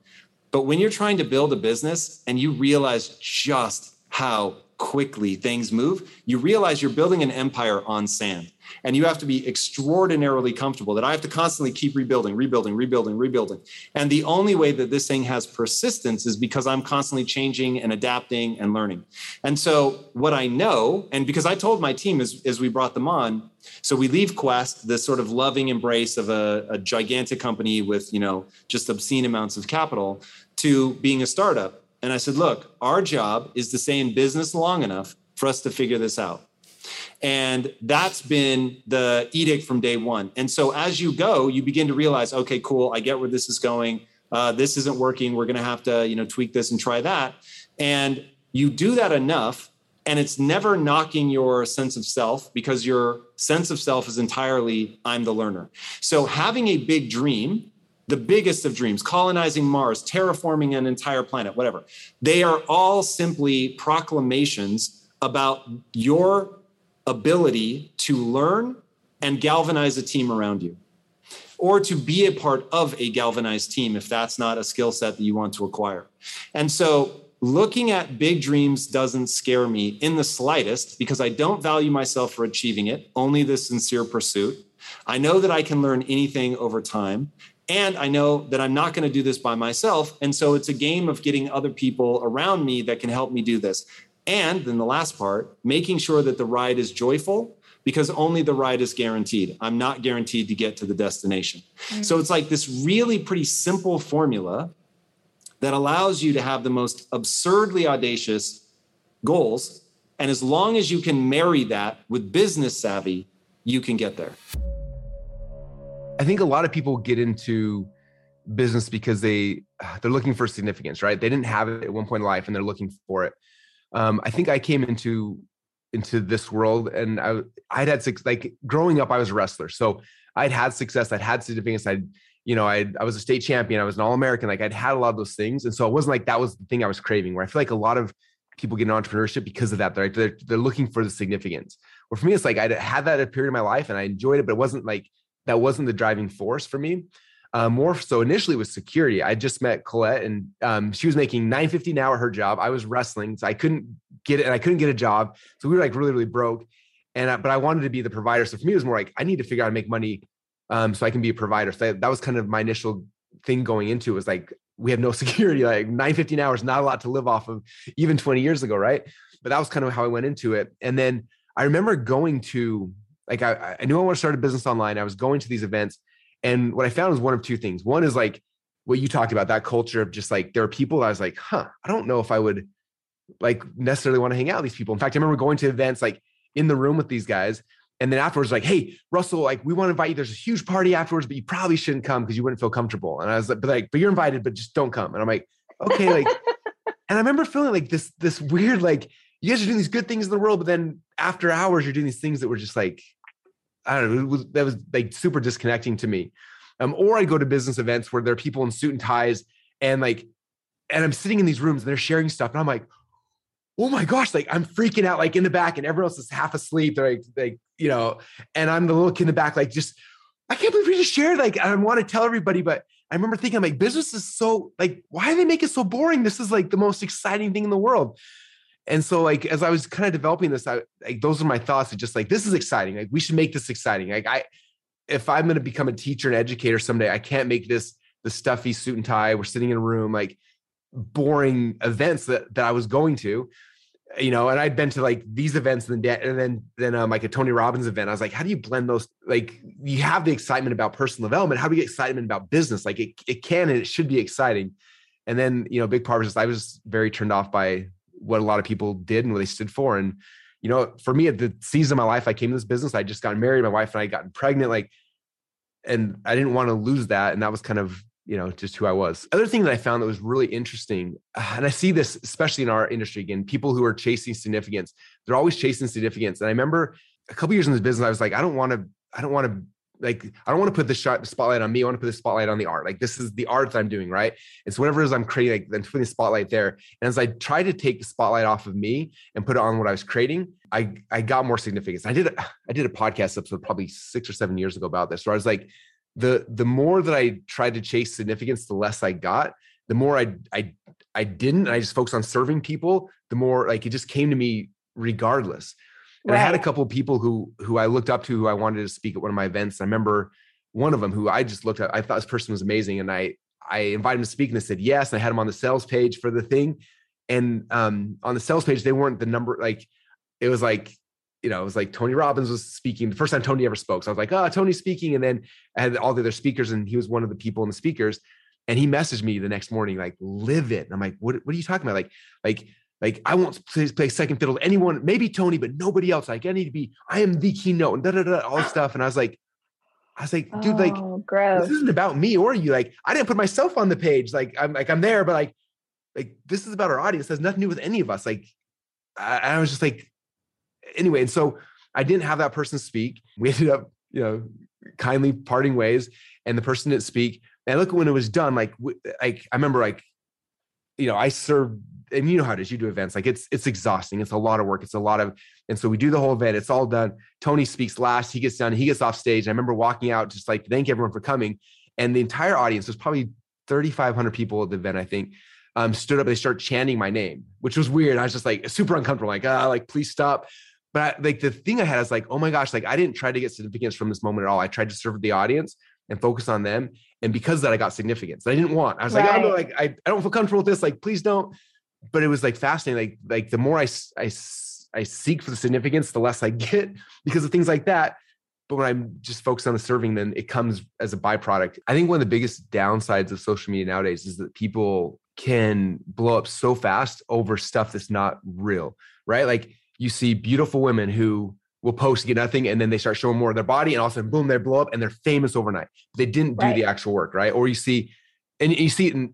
But when you're trying to build a business and you realize just how quickly things move, you realize you're building an empire on sand. And you have to be extraordinarily comfortable that I have to constantly keep rebuilding, rebuilding, rebuilding, rebuilding. And the only way that this thing has persistence is because I'm constantly changing and adapting and learning. And so, what I know, and because I told my team as, as we brought them on, so we leave Quest, this sort of loving embrace of a, a gigantic company with, you know, just obscene amounts of capital to being a startup. And I said, look, our job is to stay in business long enough for us to figure this out. And that's been the edict from day one. And so as you go, you begin to realize, okay, cool, I get where this is going. Uh, this isn't working. We're going to have to, you know, tweak this and try that. And you do that enough, and it's never knocking your sense of self because your sense of self is entirely I'm the learner. So having a big dream, the biggest of dreams, colonizing Mars, terraforming an entire planet, whatever, they are all simply proclamations about your ability to learn and galvanize a team around you or to be a part of a galvanized team if that's not a skill set that you want to acquire. And so looking at big dreams doesn't scare me in the slightest because I don't value myself for achieving it, only the sincere pursuit. I know that I can learn anything over time. And I know that I'm not going to do this by myself. And so it's a game of getting other people around me that can help me do this. And then the last part, making sure that the ride is joyful because only the ride is guaranteed. I'm not guaranteed to get to the destination. Mm-hmm. So it's like this really pretty simple formula that allows you to have the most absurdly audacious goals. And as long as you can marry that with business savvy, you can get there. I think a lot of people get into business because they they're looking for significance, right? They didn't have it at one point in life and they're looking for it. Um, I think I came into into this world and I I'd had six like growing up I was a wrestler. So I'd had success, I'd had significance, I'd you know, I I was a state champion, I was an all-American, like I'd had a lot of those things. And so it wasn't like that was the thing I was craving, where I feel like a lot of people get in entrepreneurship because of that. They're, they're, they're looking for the significance. Or for me, it's like I had that a period of my life and I enjoyed it, but it wasn't like that wasn't the driving force for me. Uh, more so initially with security. I just met Collette and um, she was making 950 an hour her job. I was wrestling, so I couldn't get it and I couldn't get a job. So we were like really, really broke. And I, but I wanted to be the provider. So for me, it was more like I need to figure out how to make money um, so I can be a provider. So that, that was kind of my initial thing going into it was like we have no [LAUGHS] security, like 950 an hour is not a lot to live off of even 20 years ago, right? But that was kind of how I went into it. And then I remember going to like I, I knew I wanted to start a business online. I was going to these events and what I found was one of two things. One is like what you talked about, that culture of just like there are people I was like, huh, I don't know if I would like necessarily want to hang out with these people. In fact, I remember going to events like in the room with these guys. And then afterwards, like, hey, Russell, like, we want to invite you. There's a huge party afterwards, but you probably shouldn't come because you wouldn't feel comfortable. And I was like, but like, but you're invited, but just don't come. And I'm like, okay, like, [LAUGHS] and I remember feeling like this, this weird, like, you guys are doing these good things in the world, but then after hours, you're doing these things that were just like, I don't know, was, that was like super disconnecting to me. Um, or I go to business events where there are people in suit and ties and like, and I'm sitting in these rooms and they're sharing stuff. And I'm like, oh my gosh, like I'm freaking out, like in the back, and everyone else is half asleep. They're like, like, you know, and I'm the little kid in the back, like just, I can't believe we just shared. Like, I want to tell everybody, but I remember thinking, like, business is so like, why do they make it so boring? This is like the most exciting thing in the world. And so, like, as I was kind of developing this, I like those are my thoughts of just like this is exciting. Like, we should make this exciting. Like, I if I'm going to become a teacher and educator someday, I can't make this the stuffy suit and tie. We're sitting in a room, like boring events that that I was going to, you know. And I'd been to like these events and then and then then um, like a Tony Robbins event. I was like, how do you blend those? Like, you have the excitement about personal development. How do you get excitement about business? Like, it it can and it should be exciting. And then you know, big part was just I was very turned off by what a lot of people did and what they stood for. And you know, for me at the season of my life, I came to this business. I just got married. My wife and I got pregnant. Like, and I didn't want to lose that. And that was kind of, you know, just who I was. Other thing that I found that was really interesting, [SIGHS] and I see this especially in our industry again, people who are chasing significance, they're always chasing significance. And I remember a couple years in this business, I was like, I don't want to, I don't want to like I don't want to put the shot spotlight on me. I want to put the spotlight on the art. Like this is the art that I'm doing, right? It's so whatever it is I'm creating, like I'm putting the spotlight there. And as I try to take the spotlight off of me and put it on what I was creating, I I got more significance. I did a, [SIGHS] I did a podcast episode probably six or seven years ago about this, where I was like, the the more that I tried to chase significance, the less I got. The more I I I didn't, I just focused on serving people. The more like it just came to me regardless. And right. I had a couple of people who who I looked up to who I wanted to speak at one of my events. I remember one of them who I just looked at, I thought this person was amazing. And I I invited him to speak and they said yes. And I had him on the sales page for the thing. And um, on the sales page, they weren't the number like it was like, you know, it was like Tony Robbins was speaking. The first time Tony ever spoke. So I was like, oh, Tony's speaking. And then I had all the other speakers, and he was one of the people in the speakers. And he messaged me the next morning, like, live it. And I'm like, what, what are you talking about? Like, like like I won't play, play second fiddle to anyone, maybe Tony, but nobody else. Like I need to be, I am the keynote and da da da all this stuff. And I was like, I was like, dude, like oh, this isn't about me or you. Like I didn't put myself on the page. Like I'm like I'm there, but like like this is about our audience. It has nothing to do with any of us. Like I, I was just like, anyway. And so I didn't have that person speak. We ended up, you know, kindly parting ways, and the person didn't speak. And I look when it was done, like like I remember like, you know, I served and you know how it is you do events like it's it's exhausting it's a lot of work it's a lot of and so we do the whole event it's all done tony speaks last he gets done he gets off stage i remember walking out just like thank everyone for coming and the entire audience was probably 3500 people at the event i think um, stood up they start chanting my name which was weird i was just like super uncomfortable like ah like please stop but I, like the thing i had is like oh my gosh like i didn't try to get significance from this moment at all i tried to serve the audience and focus on them and because of that i got significance i didn't want i was right. like oh no like I, I don't feel comfortable with this like please don't but it was like fascinating. Like like the more I I I seek for the significance, the less I get [LAUGHS] because of things like that. But when I'm just focused on the serving, then it comes as a byproduct. I think one of the biggest downsides of social media nowadays is that people can blow up so fast over stuff that's not real, right? Like you see beautiful women who will post get nothing and then they start showing more of their body and all of a sudden boom they blow up and they're famous overnight they didn't do right. the actual work right or you see and you see it in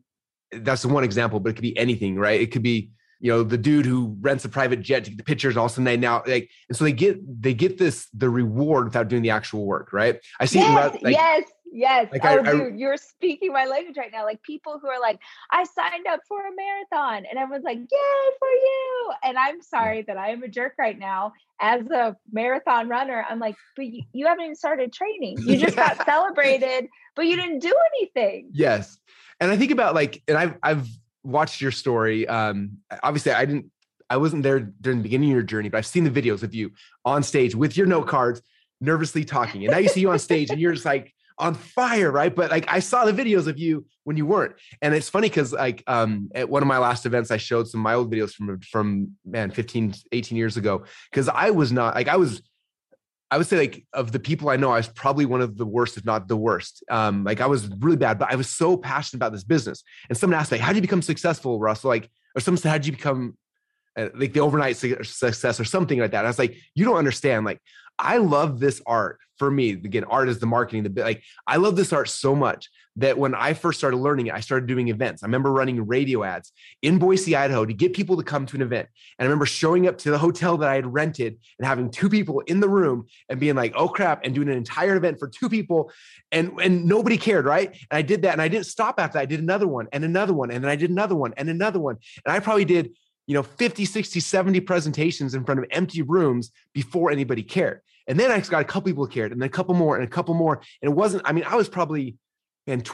that's one example, but it could be anything, right? It could be, you know, the dude who rents a private jet to get the pictures. All of a sudden, they now like, and so they get they get this the reward without doing the actual work, right? I see. Yes, it, like, yes, yes. Like oh, I, dude, I, you're speaking my language right now. Like people who are like, I signed up for a marathon, and everyone's like, Yay for you! And I'm sorry that I am a jerk right now as a marathon runner. I'm like, but you, you haven't even started training. You just got [LAUGHS] celebrated, but you didn't do anything. Yes. And I think about like, and I've I've watched your story. Um, obviously, I didn't, I wasn't there during the beginning of your journey, but I've seen the videos of you on stage with your note cards, nervously talking. And now you see you on stage, and you're just like on fire, right? But like I saw the videos of you when you weren't. And it's funny because like um at one of my last events, I showed some of my old videos from from man 15, 18 years ago. Cause I was not like I was I would say like of the people I know, I was probably one of the worst, if not the worst. Um, like I was really bad, but I was so passionate about this business. And someone asked me, "How did you become successful, Russell?" Like, or someone said, "How did you become uh, like the overnight success or something like that?" And I was like, "You don't understand. Like, I love this art. For me, again, art is the marketing. The like, I love this art so much that when I first started learning it, I started doing events. I remember running radio ads in Boise, Idaho to get people to come to an event. And I remember showing up to the hotel that I had rented and having two people in the room and being like, oh crap, and doing an entire event for two people. And, and nobody cared, right? And I did that. And I didn't stop after that. I did another one and another one. And then I did another one and another one. And I probably did, you know, 50, 60, 70 presentations in front of empty rooms before anybody cared. And then I got a couple people who cared and then a couple more and a couple more. And it wasn't, I mean, I was probably and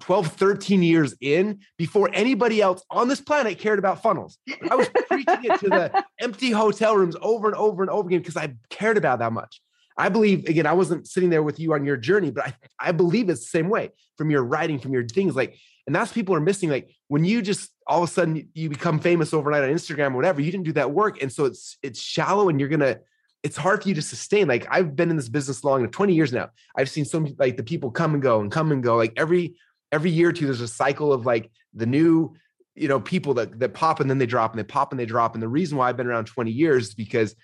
12, 13 years in before anybody else on this planet cared about funnels. I was preaching it to the [LAUGHS] empty hotel rooms over and over and over again because I cared about that much. I believe, again, I wasn't sitting there with you on your journey, but I, I believe it's the same way from your writing, from your things. Like, and that's people are missing. Like when you just all of a sudden you become famous overnight on Instagram or whatever, you didn't do that work. And so it's it's shallow and you're gonna it's hard for you to sustain. Like I've been in this business long, 20 years now. I've seen so many, like the people come and go and come and go. Like every every year or two, there's a cycle of like the new, you know, people that that pop and then they drop and they pop and they drop. And the reason why I've been around 20 years is because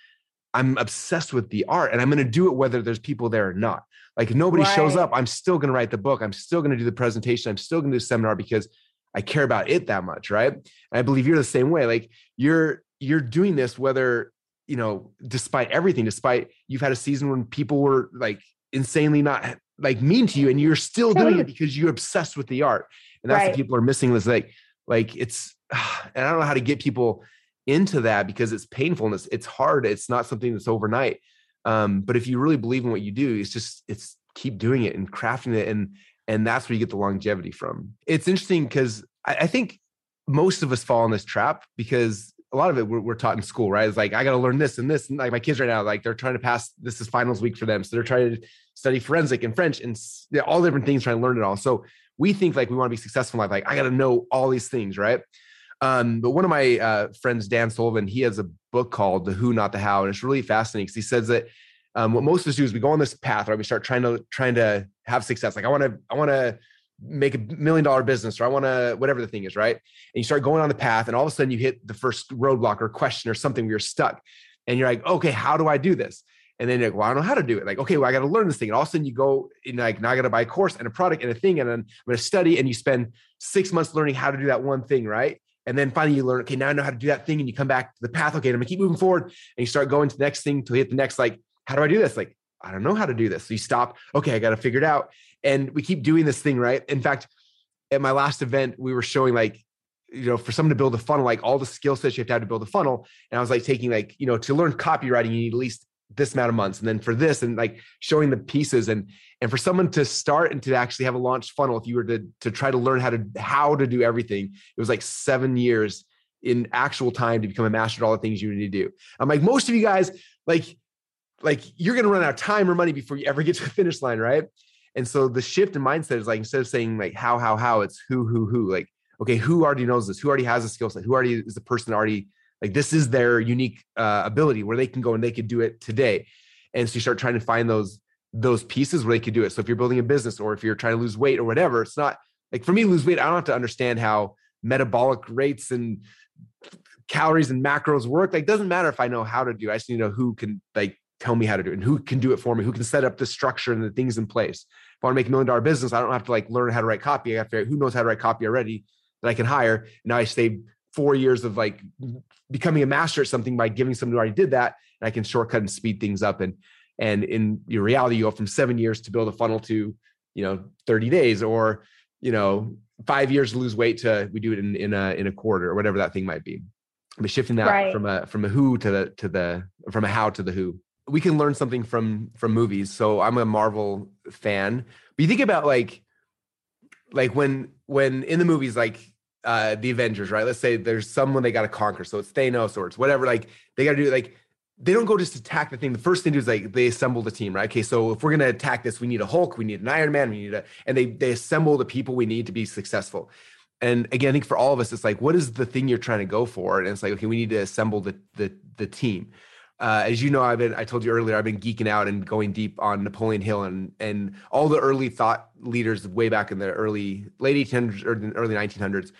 I'm obsessed with the art and I'm going to do it whether there's people there or not. Like if nobody right. shows up, I'm still going to write the book. I'm still going to do the presentation. I'm still going to do the seminar because I care about it that much, right? And I believe you're the same way. Like you're you're doing this whether you know, despite everything, despite you've had a season when people were like insanely not like mean to you, and you're still doing it because you're obsessed with the art, and that's right. what people are missing. Is like, like it's, [SIGHS] and I don't know how to get people into that because it's painful and it's, it's hard. It's not something that's overnight. Um, but if you really believe in what you do, it's just it's keep doing it and crafting it, and and that's where you get the longevity from. It's interesting because I, I think most of us fall in this trap because a lot of it we're, we're, taught in school, right? It's like I got to learn this and this, and like my kids right now, like they're trying to pass. This is finals week for them, so they're trying to study forensic and French and know, all different things, trying to learn it all. So we think like we want to be successful in life. Like I got to know all these things, right? Um, but one of my uh, friends, Dan Sullivan, he has a book called "The Who, Not the How," and it's really fascinating because he says that um, what most of us do is we go on this path, right? We start trying to trying to have success. Like I want to, I want to make a million dollar business or I want to whatever the thing is, right? And you start going on the path and all of a sudden you hit the first roadblock or question or something where you're stuck. And you're like, okay, how do I do this? And then you're like, well, I don't know how to do it. Like, okay, well, I got to learn this thing. And all of a sudden you go and like, now I got to buy a course and a product and a thing. And then I'm going to study and you spend six months learning how to do that one thing, right? And then finally you learn, okay, now I know how to do that thing. And you come back to the path. Okay, I'm gonna keep moving forward. And you start going to the next thing to hit the next, like, how do I do this? Like, I don't know how to do this. So you stop, okay, I got to figure it out. And we keep doing this thing, right? In fact, at my last event, we were showing like, you know, for someone to build a funnel, like all the skill sets you have to have to build a funnel. And I was like taking like, you know, to learn copywriting, you need at least this amount of months. And then for this and like showing the pieces and and for someone to start and to actually have a launch funnel, if you were to to try to learn how to how to do everything, it was like seven years in actual time to become a master at all the things you need to do. I'm like, most of you guys, like, like you're gonna run out of time or money before you ever get to the finish line, right? And so the shift in mindset is like instead of saying like how, how, how, it's who, who, who. Like, okay, who already knows this? Who already has a skill set? Who already is the person already like this is their unique uh, ability where they can go and they could do it today. And so you start trying to find those those pieces where they could do it. So if you're building a business or if you're trying to lose weight or whatever, it's not like for me lose weight. I don't have to understand how metabolic rates and calories and macros work. Like doesn't matter if I know how to do. I just need to know who can like tell me how to do it and who can do it for me, who can set up the structure and the things in place. If I want to make a million dollar business, I don't have to like learn how to write copy. I have to figure out who knows how to write copy already that I can hire. Now I save four years of like becoming a master at something by giving someone who already did that. And I can shortcut and speed things up. And and in your reality, you go from seven years to build a funnel to, you know, 30 days or, you know, five years to lose weight to we do it in, in a in a quarter or whatever that thing might be. But shifting that right. from a from a who to the to the from a how to the who we can learn something from from movies. So I'm a Marvel fan. But you think about like like when when in the movies like uh the Avengers, right? Let's say there's someone they got to conquer. So it's Thanos or it's whatever. Like they got to do like they don't go just attack the thing. The first thing to do is like they assemble the team, right? Okay, so if we're gonna attack this, we need a Hulk, we need an Iron Man, we need a, and they they assemble the people we need to be successful. And again, I think for all of us, it's like, what is the thing you're trying to go for? And it's like, okay, we need to assemble the the the team uh, as you know, I've been I told you earlier, I've been geeking out and going deep on Napoleon Hill and and all the early thought leaders way back in the early late 1800s or early 1900s.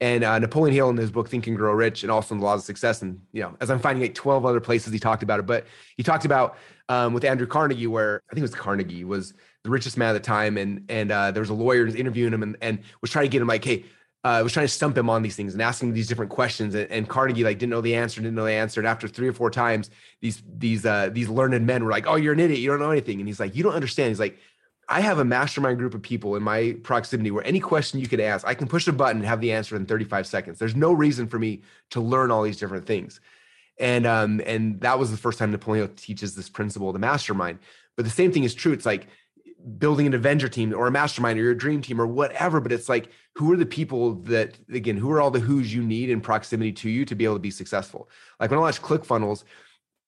And uh, Napoleon Hill in his book Think and Grow Rich and also in the Laws of Success, and you know, as I'm finding like 12 other places he talked about it, but he talked about um, with Andrew Carnegie, where I think it was Carnegie was the richest man at the time, and and uh, there was a lawyer interviewing him and and was trying to get him like, hey, uh, was trying to stump him on these things and asking these different questions. And, and, Carnegie like didn't know the answer, didn't know the answer. And after three or four times, these these uh, these learned men were like, "Oh, you're an idiot. You don't know anything." And he's like, "You don't understand." He's like, "I have a mastermind group of people in my proximity where any question you could ask, I can push a button and have the answer in 35 seconds. There's no reason for me to learn all these different things." And um and that was the first time Napoleon teaches this principle the mastermind. But the same thing is true. It's like building an Avenger team or a mastermind or your dream team or whatever. But it's like, who are the people that, again, who are all the who's you need in proximity to you to be able to be successful? Like when I launched ClickFunnels,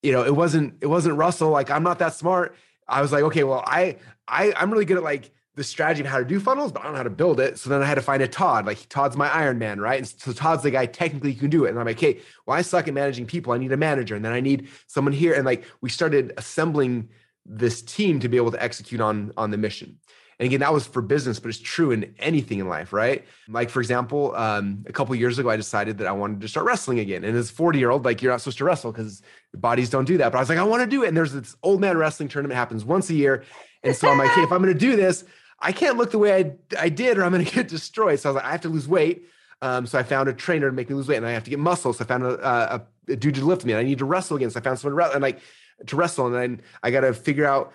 you know, it wasn't, it wasn't Russell. Like I'm not that smart. I was like, okay, well, I, I, I'm really good at like the strategy of how to do funnels, but I don't know how to build it. So then I had to find a Todd. Like Todd's my Iron Man, right? And so Todd's the guy technically can do it. And I'm like, okay, well, I suck at managing people. I need a manager, and then I need someone here. And like we started assembling this team to be able to execute on on the mission And again, that was for business, but it's true in anything in life, right? Like, for example, um, a couple years ago, I decided that I wanted to start wrestling again. And as a 40 year old, like, you're not supposed to wrestle because bodies don't do that. But I was like, I want to do it. And there's this old man wrestling tournament happens once a year. And so I'm like, hey, if I'm going to do this, I can't look the way I, I did or I'm going [LAUGHS] to get destroyed. So I was like, I have to lose weight. Um, so I found a trainer to make me lose weight and I have to get muscle. So I found a, a, a dude to lift me and I need to wrestle again. So I found someone to wrestle and like to wrestle. And then I got to figure out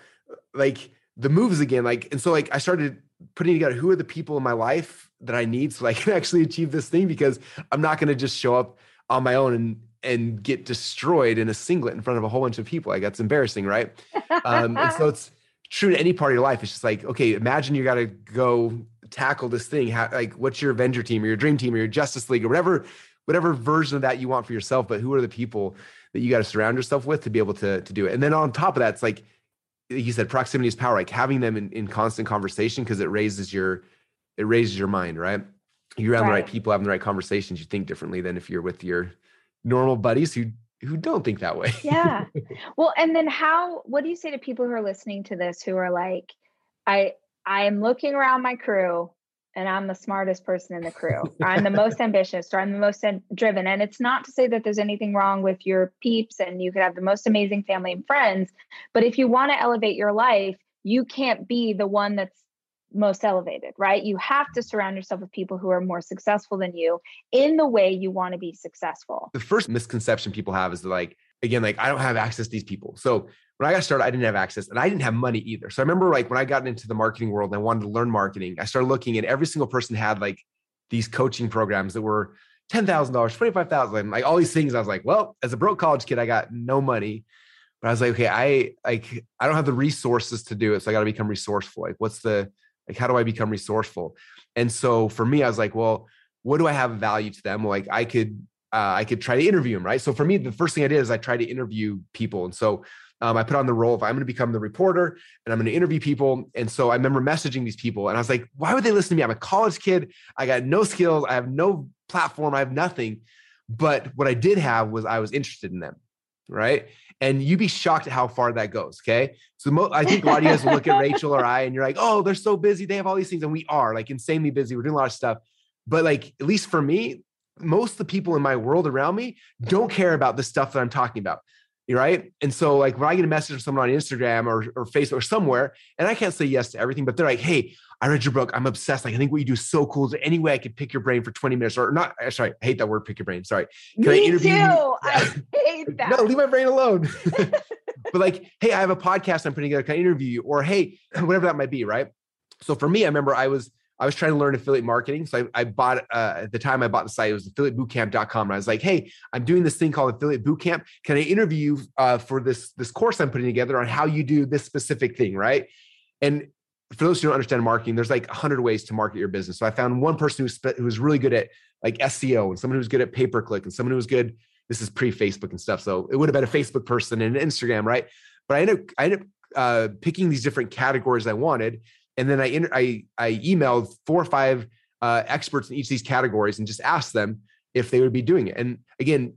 like the moves again. Like, and so like I started putting together who are the people in my life that I need so I can [LAUGHS] actually achieve this thing because I'm not going to just show up on my own and and get destroyed in a singlet in front of a whole bunch of people. Like that's embarrassing, right? Um, and so [LAUGHS] it's true to any part of your life. It's just like, okay, imagine you got to go tackle this thing. How, like, what's your Avenger team or your Dream team or your Justice League or whatever, whatever version of that you want for yourself. But who are the people that you got to surround yourself with to be able to to do it? And then on top of that, it's like you said, proximity is power. Like having them in, in constant conversation because it raises your it raises your mind, right? You're around right. the right people, having the right conversations. You think differently than if you're with your normal buddies who who don't think that way. yeah. [LAUGHS] Well, and then how what do you say to people who are listening to this who are like I I am looking around my crew and I'm the smartest person in the crew. [LAUGHS] I'm the most ambitious or I'm the most driven. And it's not to say that there's anything wrong with your peeps and you could have the most amazing family and friends, but if you want to elevate your life, you can't be the one that's most elevated, right? You have to surround yourself with people who are more successful than you in the way you want to be successful. The first misconception people have is like, again, like I don't have access to these people. So when I got started, I didn't have access and I didn't have money either. So I remember like when I got into the marketing world and I wanted to learn marketing, I started looking and every single person had like these coaching programs that were $10,000, $25,000, like all these things. I was like, well, as a broke college kid, I got no money. But I was like, okay, I like I don't have the resources to do it. So I got to become resourceful. Like, what's the like how do I become resourceful? And so for me, I was like, well, what do I have value to them? Like I could uh, I could try to interview them, right? So for me, the first thing I did is I tried to interview people. And so um, I put on the role of I'm going to become the reporter and I'm going to interview people. And so I remember messaging these people and I was like, why would they listen to me? I'm a college kid. I got no skills. I have no platform. I have nothing. But what I did have was I was interested in them. Right. And you'd be shocked at how far that goes. Okay. So mo- I think a lot of you guys will look at [LAUGHS] Rachel or I and you're like, oh, they're so busy. They have all these things. And we are like insanely busy. We're doing a lot of stuff. But like, at least for me, most of the people in my world around me don't care about the stuff that I'm talking about right? And so, like, when I get a message from someone on Instagram or, or Facebook or somewhere, and I can't say yes to everything, but they're like, hey, I read your book. I'm obsessed. Like, I think what you do is so cool. Is there any way I could pick your brain for 20 minutes or not? Uh, sorry, I hate that word, pick your brain. Sorry. Can Me I interview too. You? I hate that. [LAUGHS] no, leave my brain alone. [LAUGHS] but like, hey, I have a podcast I'm putting together. Can I interview you? Or hey, [LAUGHS] whatever that might be, right? So for me, I remember I was I was trying to learn affiliate marketing. So I, I bought, uh, at the time I bought the site, it was affiliatebootcamp.com. And I was like, hey, I'm doing this thing called affiliate bootcamp. Can I interview uh, for this, this course I'm putting together on how you do this specific thing, right? And for those who don't understand marketing, there's like a hundred ways to market your business. So I found one person who, who was really good at like SEO and someone who was good at pay-per-click and someone who was good, this is pre-Facebook and stuff. So it would have been a Facebook person and an Instagram, right? But I ended up, I ended up uh, picking these different categories I wanted and then I I I emailed four or five uh, experts in each of these categories and just asked them if they would be doing it. And again,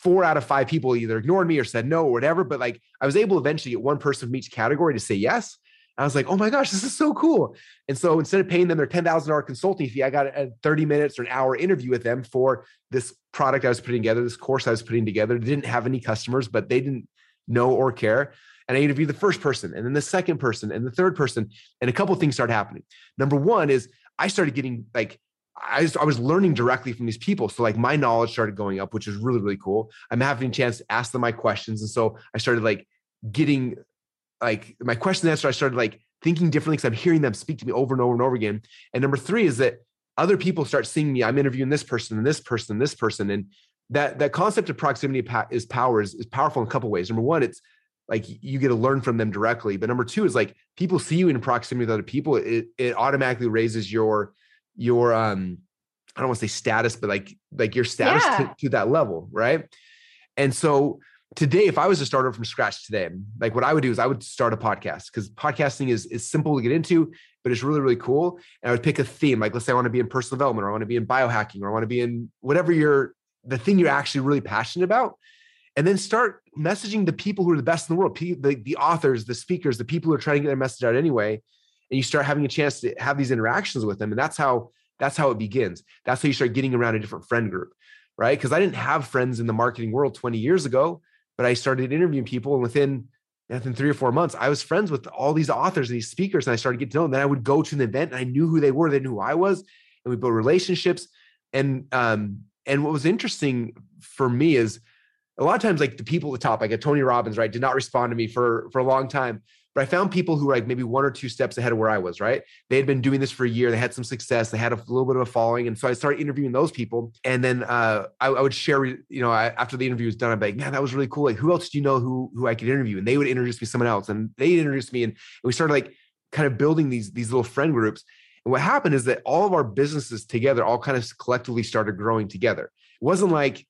four out of five people either ignored me or said no or whatever. But like I was able eventually get one person from each category to say yes. I was like, oh my gosh, this is so cool. And so instead of paying them their $10,000 consulting fee, I got a 30 minutes or an hour interview with them for this product I was putting together, this course I was putting together. They didn't have any customers, but they didn't know or care and I interview the first person and then the second person and the third person. And a couple things start happening. Number one is I started getting like, I was, I was learning directly from these people. So like my knowledge started going up, which is really, really cool. I'm having a chance to ask them my questions. And so I started like getting like my question answer. I started like thinking differently because I'm hearing them speak to me over and over and over again. And number three is that other people start seeing me. I'm interviewing this person and this person and this person. And that that concept of proximity is power is powerful in a couple ways. Number one, it's like you get to learn from them directly. But number two is like people see you in proximity with other people, it it automatically raises your your um I don't want to say status, but like like your status yeah. to, to that level, right? And so today, if I was a starter from scratch today, like what I would do is I would start a podcast because podcasting is is simple to get into, but it's really really cool. And I would pick a theme, like let's say I want to be in personal development, or I want to be in biohacking, or I want to be in whatever you're the thing you're actually really passionate about and then start messaging the people who are the best in the world, the, the authors, the speakers, the people who are trying to get their message out anyway, and you start having a chance to have these interactions with them and that's how that's how it begins. That's how you start getting around a different friend group right? Because i didn't have friends in the marketing world 20 years ago but i started interviewing people and within within three or four months i was friends with all these authors and these speakers and i started getting to know them. Then i would go to an event and i knew who they were they knew who i was and we built relationships and um and what was interesting for me is a lot of times like the people at the top like a tony robbins right did not respond to me for for a long time but I found people who were like maybe one or two steps ahead of where I was, right? They had been doing this for a year. They had some success. They had a little bit of a following. And so I started interviewing those people. And then uh, I, I, would share, you know, I, after the interview was done, I'd be like, man, that was really cool. Like, who else do you know who, who I could interview? And they would introduce me to someone else. And they introduced me. And, and we started like kind of building these, these little friend groups. And what happened is that all of our businesses together all kind of collectively started growing together. It wasn't like,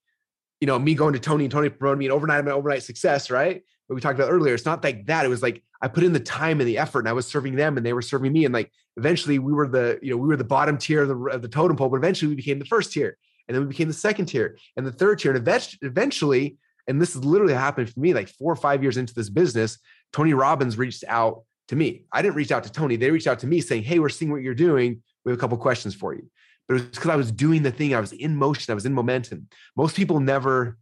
you know, me going to Tony and Tony promoting me an overnight, my overnight success, right? What we talked about earlier. It's not like that. It was like I put in the time and the effort, and I was serving them, and they were serving me. And like eventually, we were the you know we were the bottom tier of the, of the totem pole, but eventually we became the first tier, and then we became the second tier and the third tier, and eventually, and this is literally happened for me, like four or five years into this business, Tony Robbins reached out to me. I didn't reach out to Tony; they reached out to me saying, "Hey, we're seeing what you're doing. We have a couple questions for you." But it was because I was doing the thing. I was in motion. I was in momentum. Most people never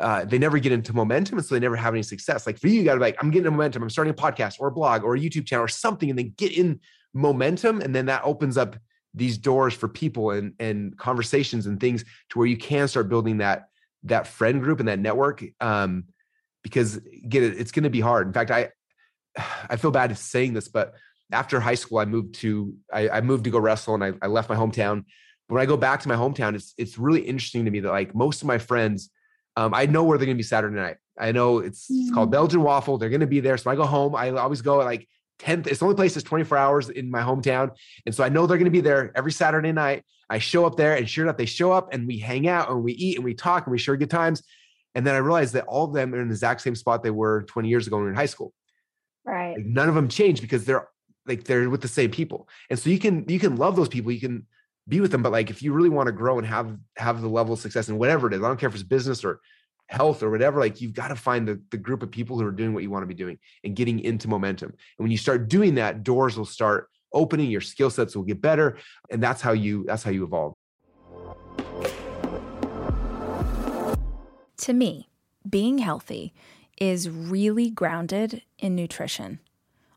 uh, they never get into momentum and so they never have any success. Like for you, you got to like, I'm getting momentum. I'm starting a podcast or a blog or a YouTube channel or something, and then get in momentum, and then that opens up these doors for people and and conversations and things to where you can start building that that friend group and that network. Um, because get it, it's going to be hard. In fact, I [SIGHS] I feel bad saying this, but after high school, I moved to I, I moved to go wrestle, and I, I left my hometown. But when I go back to my hometown, it's it's really interesting to me that like most of my friends um, I know where they're going to be Saturday night. I know it's, it's called mm. Belgian Waffle. They're going to be there. So I go home. I always go at like 10th. It's the only place that's 24 hours in my hometown. And so I know they're going to be there every Saturday night. I show up there and sure enough, they show up and we hang out and we eat and we talk and we share good times. And then I realized that all of them are in the exact same spot they were 20 years ago when we were in high school. Right. Like none of them changed because they're like they're with the same people. And so you can you can love those people. You can be with them. But like if you really want to grow and have have the level of success and whatever it is, I don't care if it's business or health or whatever, like you've got to find the, the group of people who are doing what you want to be doing and getting into momentum. And when you start doing that, doors will start opening, your skill sets will get better. And that's how you that's how you evolve. To me, being healthy is really grounded in nutrition.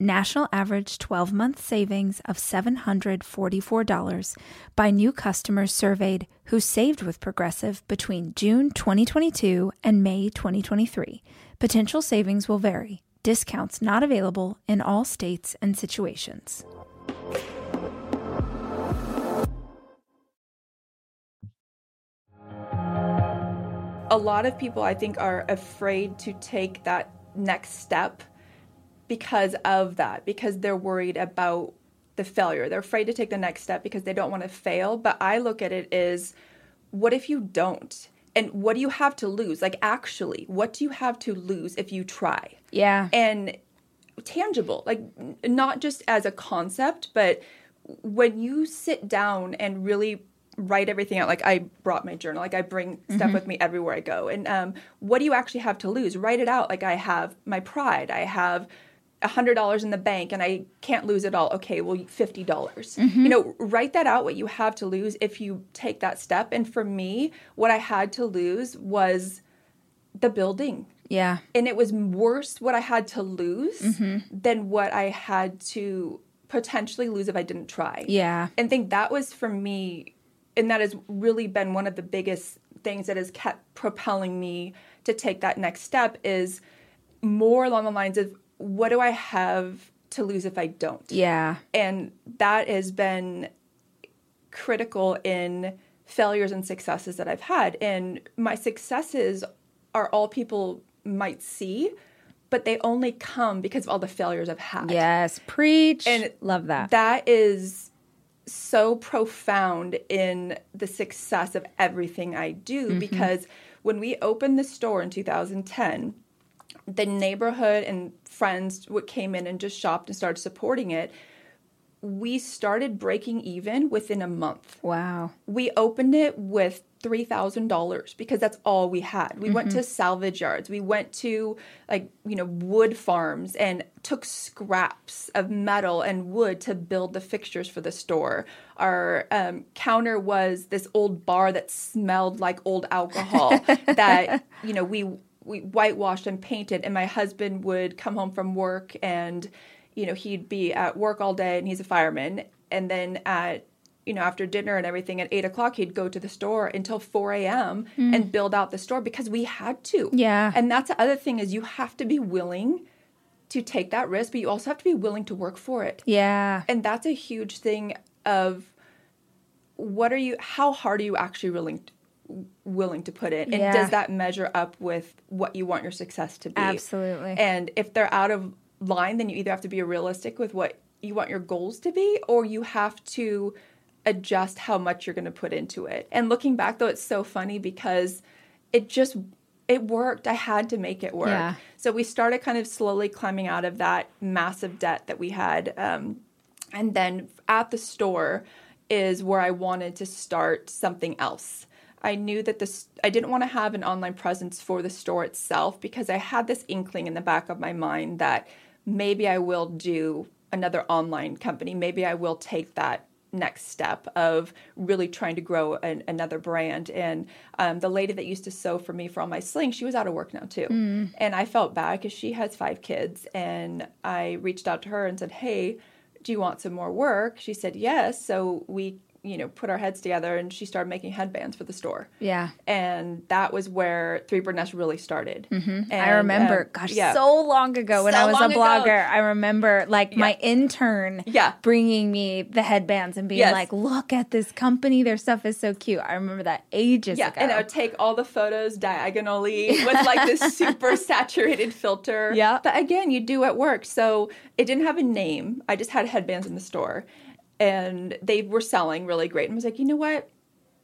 National average 12 month savings of $744 by new customers surveyed who saved with Progressive between June 2022 and May 2023. Potential savings will vary. Discounts not available in all states and situations. a lot of people I think are afraid to take that next step because of that, because they're worried about the failure. They're afraid to take the next step because they don't want to fail. But I look at it as what if you don't? And what do you have to lose? Like, actually, what do you have to lose if you try? Yeah. And tangible, like, not just as a concept, but when you sit down and really write everything out, like I brought my journal, like I bring stuff with me everywhere I go. And um, what do you actually have to lose? Write it out. Like I have my pride, I have a hundred dollars in the bank and I can't lose it all. Okay, well, fifty dollars. You know, write that out. What you have to lose if you take that step. And for me, what I had to lose was the building yeah. and it was worse what I had to lose Mm-hmm. than what I had to potentially lose if I didn't try. Yeah. And think that was for me, and that has really been one of the biggest things that has kept propelling me to take that next step is more along the lines of what do I have to lose if I don't? Yeah. And that has been critical in failures and successes that I've had. And my successes are all people might see, but they only come because of all the failures I've had. Yes. Preach. And love that. That is so profound in the success of everything I do Mm-hmm. because when we opened the store in 2010, the neighborhood and friends what came in and just shopped and started supporting it. We started breaking even within a month wow. we opened it with $3,000 because that's all we had. We went to salvage yards. We went to like, you know, wood farms and took scraps of metal and wood to build the fixtures for the store. Our um, counter was this old bar that smelled like old alcohol [LAUGHS] that, you know, we we whitewashed and painted and my husband would come home from work and you know, he'd be at work all day and he's a fireman and then at you know, after dinner and everything at eight o'clock, he'd go to the store until 4 a.m. Mm. and build out the store because we had to. Yeah. And that's the other thing is you have to be willing to take that risk, but you also have to be willing to work for it. Yeah. And that's a huge thing of what are you, how hard are you actually willing to, willing to put in? And Yeah. does that measure up with what you want your success to be? Absolutely. And if they're out of line, then you either have to be realistic with what you want your goals to be, or you have to adjust how much you're going to put into it. And looking back, though, it's so funny because it just it worked. I had to make it work. Yeah. So we started kind of slowly climbing out of that massive debt that we had, um, and then at the store is where I wanted to start something else. I knew that this I didn't want to have an online presence for the store itself because I had this inkling in the back of my mind that maybe I will do another online company. Maybe I will take that next step of really trying to grow an, another brand. And um, the lady that used to sew for me for all my slings, she was out of work now too. And I felt bad because she has five kids. And I reached out to her and said, Hey, do you want some more work? She said, Yes. So we, you know, put our heads together and she started making headbands for the store. Yeah. And that was where Three Nest really started. Mm-hmm. I remember, gosh, so long ago when So I was a long ago. blogger. I remember like my intern Yeah. bringing me the headbands and being Yes. like, look at this company. Their stuff is so cute. I remember that ages Yeah, ago. and I would take all the photos diagonally with like this [LAUGHS] super saturated filter. Yeah. But again, you do at work. So it didn't have a name. I just had headbands in the store and they were selling really great. And I was like, you know what?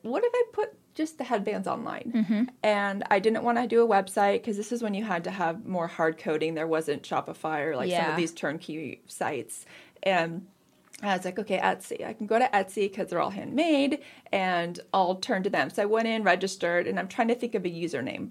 What if I put just the headbands online? Mm-hmm. And I didn't want to do a website because this is when you had to have more hard coding. There wasn't Shopify or like some of these turnkey sites. And I was like, okay, Etsy. I can go to Etsy because they're all handmade and I'll turn to them. So I went in, registered, and I'm trying to think of a username.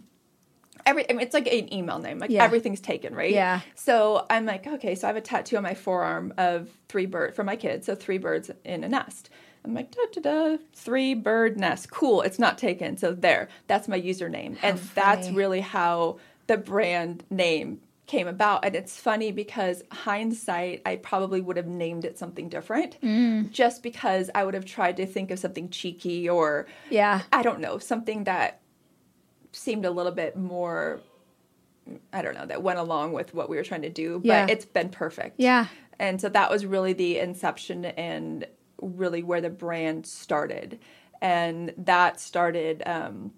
Every, I mean, it's like an email name. Like Yeah. everything's taken, right? Yeah. So I'm like, okay, so I have a tattoo on my forearm of three bird for my kids. So three birds in a nest. I'm like, da da da, three bird nest. Cool. It's not taken. So there, that's my username. and that's really how the brand name came about. And it's funny because hindsight, I probably would have named it something different Mm. just because I would have tried to think of something cheeky or yeah. I don't know, something that seemed a little bit more I don't know, that went along with what we were trying to do, but Yeah. it's been perfect. Yeah. And so that was really the inception and really where the brand started. And that started um,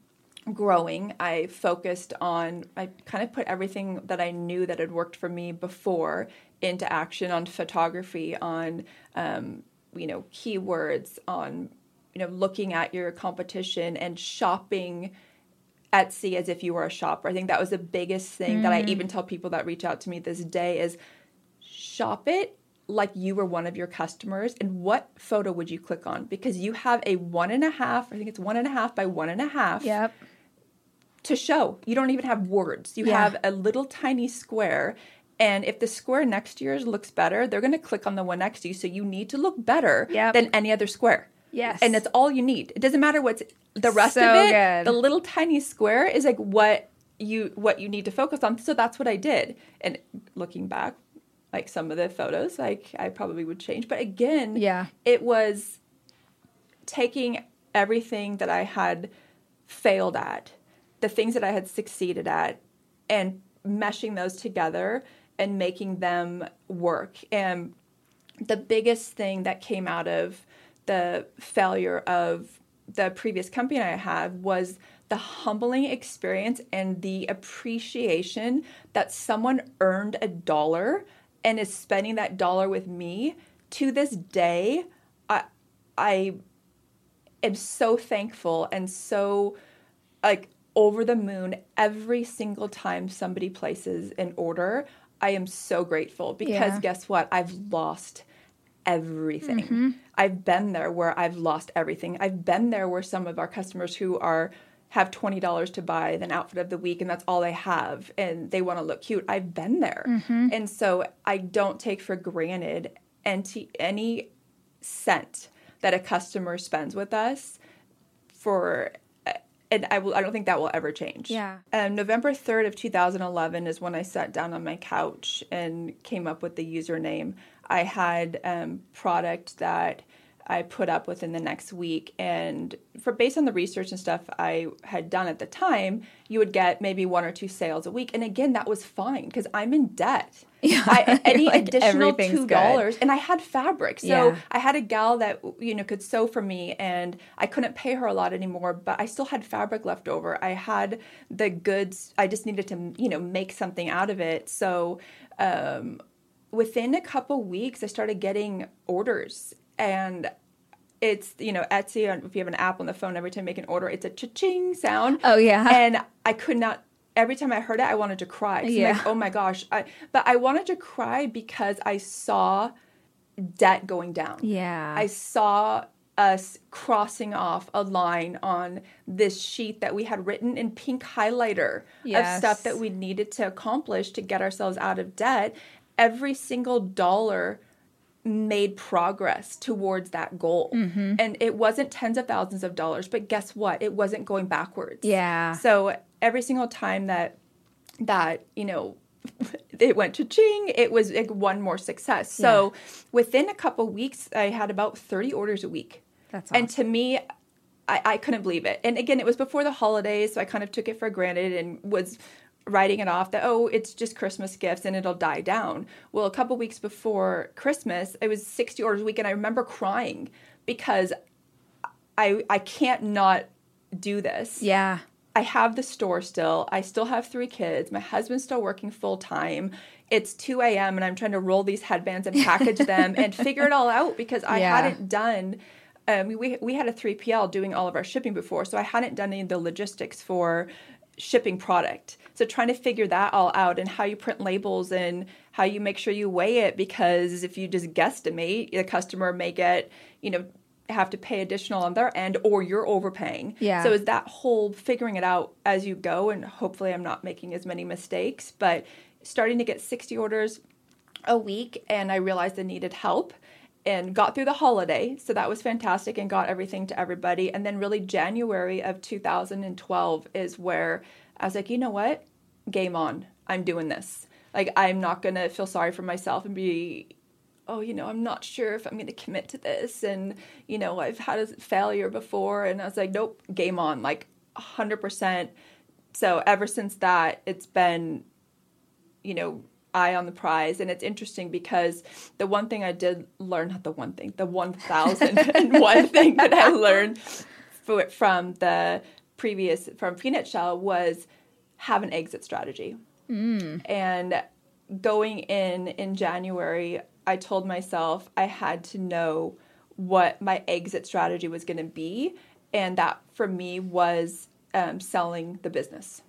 growing, I focused on, I kind of put everything that I knew that had worked for me before into action on photography, on, um, you know, keywords, on, you know, looking at your competition and shopping Etsy as if you were a shopper. I think that was the biggest thing mm. that I even tell people that reach out to me this day is shop it like you were one of your customers and what photo would you click on because you have a one and a half i think it's one and a half by one and a half yep to show you don't even have words you yeah. have a little tiny square and if the square next to yours looks better they're going to click on the one next to you so you need to look better yep. than any other square yes. And that's all you need. It doesn't matter what's the rest so of it good. the little tiny square is like what you what you need to focus on. So that's what i did. And looking back like some of the photos like i probably would change. But again yeah. it was taking everything that i had failed at the things that i had succeeded at and meshing those together and making them work. And the biggest thing that came out of the failure of the previous company i had was the humbling experience and the appreciation that someone earned a dollar and is spending that dollar with me. To this day i i am so thankful and so like over the moon every single time somebody places an order. I am so grateful because yeah. guess what? I've lost everything mm-hmm. i've been there where i've lost everything i've been there where some of our customers who are have $20 to buy an outfit of the week and that's all they have and they want to look cute. I've been there. Mm-hmm. And so I don't take for granted any, any cent that a customer spends with us for and I will I don't think that will ever change. Yeah. Um, November 3rd of 2011 is when I sat down on my couch and came up with the username. I had um, product that I put up within the next week. And for based on the research and stuff I had done at the time, you would get maybe one or two sales a week. And again, that was fine because I'm in debt. [LAUGHS] Yeah, I, [LAUGHS] any like additional two dollars, and I had fabric, so yeah. I had a gal that you know could sew for me, and I couldn't pay her a lot anymore, but I still had fabric left over. I had the goods. I just needed to you know make something out of it. So um, within a couple weeks, I started getting orders, and it's you know Etsy. Uh, if you have an app on the phone, every time you make an order, it's a cha-ching sound. Oh yeah. [LAUGHS] And I could not. Every time I heard it, I wanted to cry. Yeah. Like, oh my gosh. I, but I wanted to cry because I saw debt going down. Yeah. I saw us crossing off a line on this sheet that we had written in pink highlighter yes. of stuff that we needed to accomplish to get ourselves out of debt. Every single dollar made progress towards that goal. Mm-hmm. And it wasn't tens of thousands of dollars, but guess what? It wasn't going backwards. Yeah. So every single time that that, you know, [LAUGHS] it went to ching, it was like one more success. So within a couple weeks, I had about 30 orders a week. That's awesome. And to me, I, I couldn't believe it. And again, it was before the holidays, so I kind of took it for granted and was writing it off that oh it's just christmas gifts and it'll die down. Well a couple weeks before christmas it was 60 orders a week and i remember crying because i i can't not do this. Yeah. I have the store still. I still have three kids. My husband's still working full time it's 2 a.m and i'm trying to roll these headbands and package them [LAUGHS] and figure it all out because i yeah. hadn't done um, we, we had a 3PL doing all of our shipping before, so I hadn't done any of the logistics for shipping product. So trying to figure that all out and how you print labels and how you make sure you weigh it because if you just guesstimate, the customer may get, you know, have to pay additional on their end or you're overpaying. Yeah. So is that whole figuring it out as you go and hopefully I'm not making as many mistakes, but starting to get 60 orders a week and I realized I needed help and got through the holiday. So that was fantastic and got everything to everybody. And then, really, January of 2012 is where I was like, you know what? Game on. I'm doing this. Like, I'm not going to feel sorry for myself and be, oh, you know, I'm not sure if I'm going to commit to this. And, you know, I've had a failure before. And I was like, nope, game on. Like, 100%. So, ever since that, it's been, you know, eye on the prize. And it's interesting because the one thing I did learn, not the one thing, the 1001 [LAUGHS] thing that I learned from the previous from Peanut Shell was have an exit strategy. And going in in January, I told myself I had to know what my exit strategy was going to be, and that for me was um, selling the business.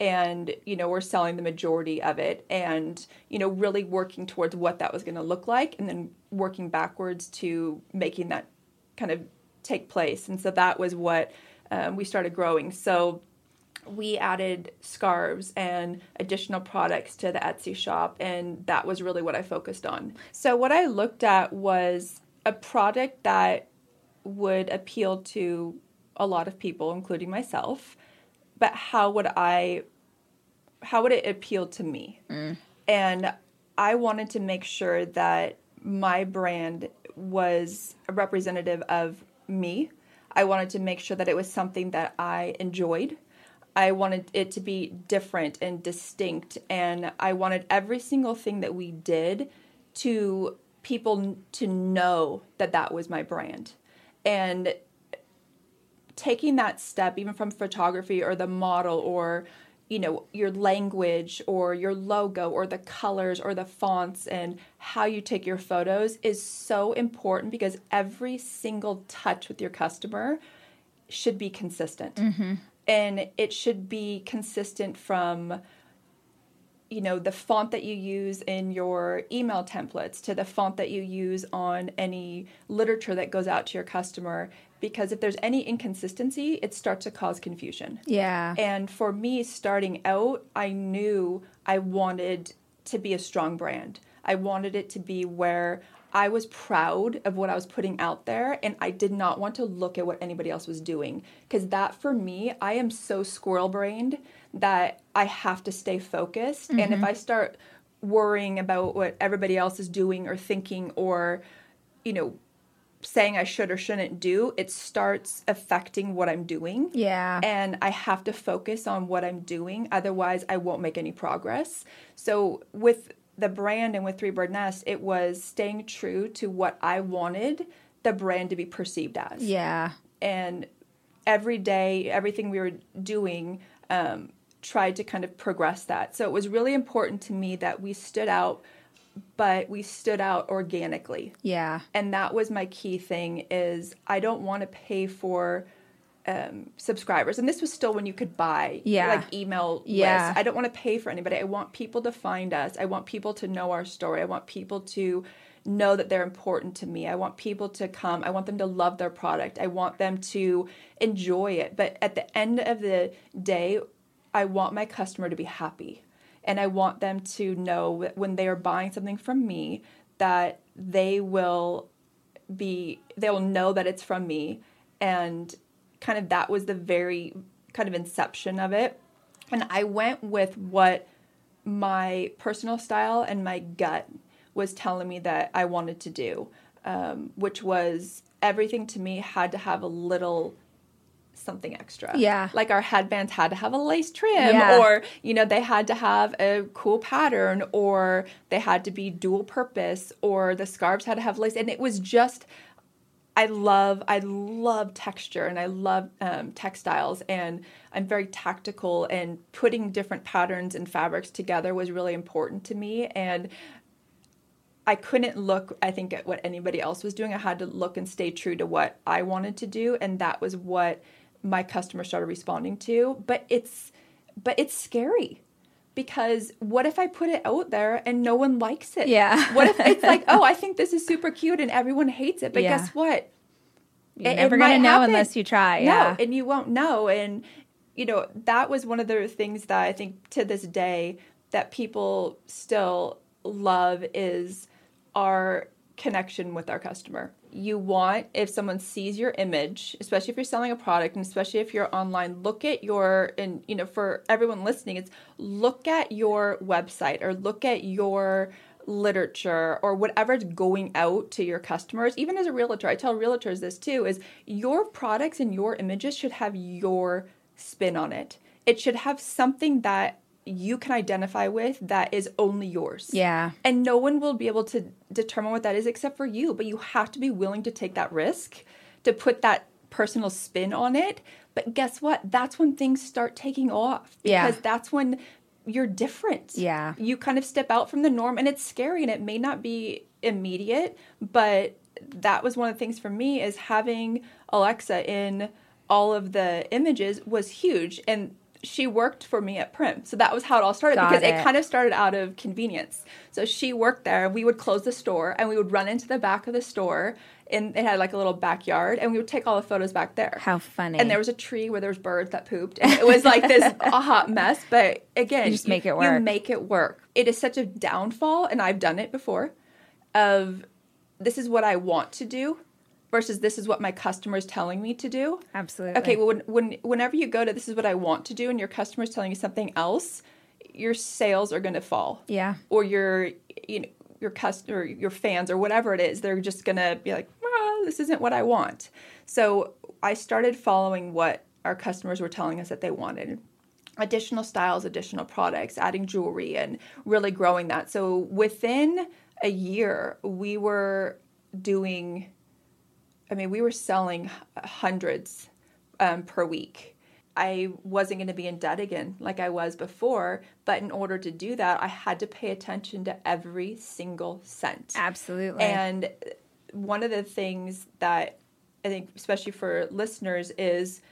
And you know, we're selling the majority of it, and you know, really working towards what that was going to look like, and then working backwards to making that kind of take place. And so that was what um, we started growing. So we added scarves and additional products to the Etsy shop, and that was really what I focused on. So, what I looked at was a product that would appeal to a lot of people, including myself, but how would I, how would it appeal to me? Mm. And I wanted to make sure that my brand was a representative of me. I wanted to make sure that it was something that I enjoyed. I wanted it to be different and distinct, and I wanted every single thing that we did to people to know that that was my brand. And taking that step, even from photography or the model or you know your language or your logo or the colors or the fonts and how you take your photos is so important because every single touch with your customer should be consistent. Mm-hmm. And it should be consistent from you know the font that you use in your email templates to the font that you use on any literature that goes out to your customer because if there's any inconsistency it starts to cause confusion Yeah. and for me, starting out, I knew I wanted to be a strong brand. I wanted it to be where I was proud of what I was putting out there and I did not want to look at what anybody else was doing. Because that for me, I am so squirrel brained that I have to stay focused. And if mm-hmm. I start worrying about what everybody else is doing or thinking or, you know, saying I should or shouldn't do, it starts affecting what I'm doing yeah. and I have to focus on what I'm doing. Otherwise, I won't make any progress. So, with the brand and with Three Bird Nest, it was staying true to what I wanted the brand to be perceived as. yeah. And every day, everything we were doing um, tried to kind of progress that. So, it was really important to me that we stood out, but we stood out organically. Yeah. and that was my key thing is i don't want to pay for um, subscribers. And this was still when you could buy Yeah. like email Yeah. lists i don't want to pay for anybody. I want people to find us. I want people to know our story. I want people to know that they're important to me. I want people to come. I want them to love their product. I want them to enjoy it. But at the end of the day i want my customer to be happy and I want them to know that when they are buying something from me that they will be they'll know that it's from me. And kind of that was the very kind of inception of it. And I went with what my personal style and my gut was telling me that I wanted to do um, which was everything to me had to have a little something extra. Yeah. Like our headbands had to have a lace trim Yeah. or, you know, they had to have a cool pattern or they had to be dual purpose or the scarves had to have lace. And it was just, I love, I love texture and I love um, textiles and I'm very tactical and putting different patterns and fabrics together was really important to me. And I couldn't look, I think, at what anybody else was doing. I had to look and stay true to what I wanted to do, and that was what my customers started responding to. But it's but it's scary because what if I put it out there and no one likes it? Yeah. What if it's like, [LAUGHS] oh, I think this is super cute and everyone hates it, but Yeah. guess what? You're It- never it gonna know happen. unless you try. No, Yeah. and you won't know. And you know that was one of the things that I think to this day that people still love is our connection with our customer. You want if someone sees your image, especially if you're selling a product and especially if you're online, look at your and you know for everyone listening, it's look at your website or look at your literature or whatever's going out to your customers. Even as a realtor i tell realtors this too is your products and your images should have your spin on it. It should have something that you can identify with that is only yours Yeah. and no one will be able to determine what that is except for you but you have to be willing to take that risk to put that personal spin on it. But guess what? That's when things start taking off Yeah. because that's when you're different. Yeah. You kind of step out from the norm and it's scary and it may not be immediate, but that was one of the things for me is having Alexa in all of the images was huge and she worked for me at Prim. So that was how it all started Got because it. it. kind of started out of convenience. So she worked there. We would close the store and we would run into the back of the store and it had like a little backyard and we would take all the photos back there. How funny. And there was a tree where there was birds that pooped, and it was like this a [LAUGHS] hot mess. But again, You just make it work. You make it work. It is such a downfall, and I've done it before. Of this is what I want to do, versus this is what my customer is telling me to do. Absolutely. Okay, well, when, when whenever you go to this is what I want to do, and your customer is telling you something else, your sales are going to fall Yeah. or your you know your customer or your fans or whatever it is they're just gonna be like well, this isn't what i want so i started following what our customers were telling us that they wanted additional styles additional products adding jewelry and really growing that so within a year we were doing i mean we were selling hundreds um, per week I wasn't going to be in debt again like I was before. But in order to do that, I had to pay attention to every single cent. Absolutely. And one of the things that I think, especially for listeners, is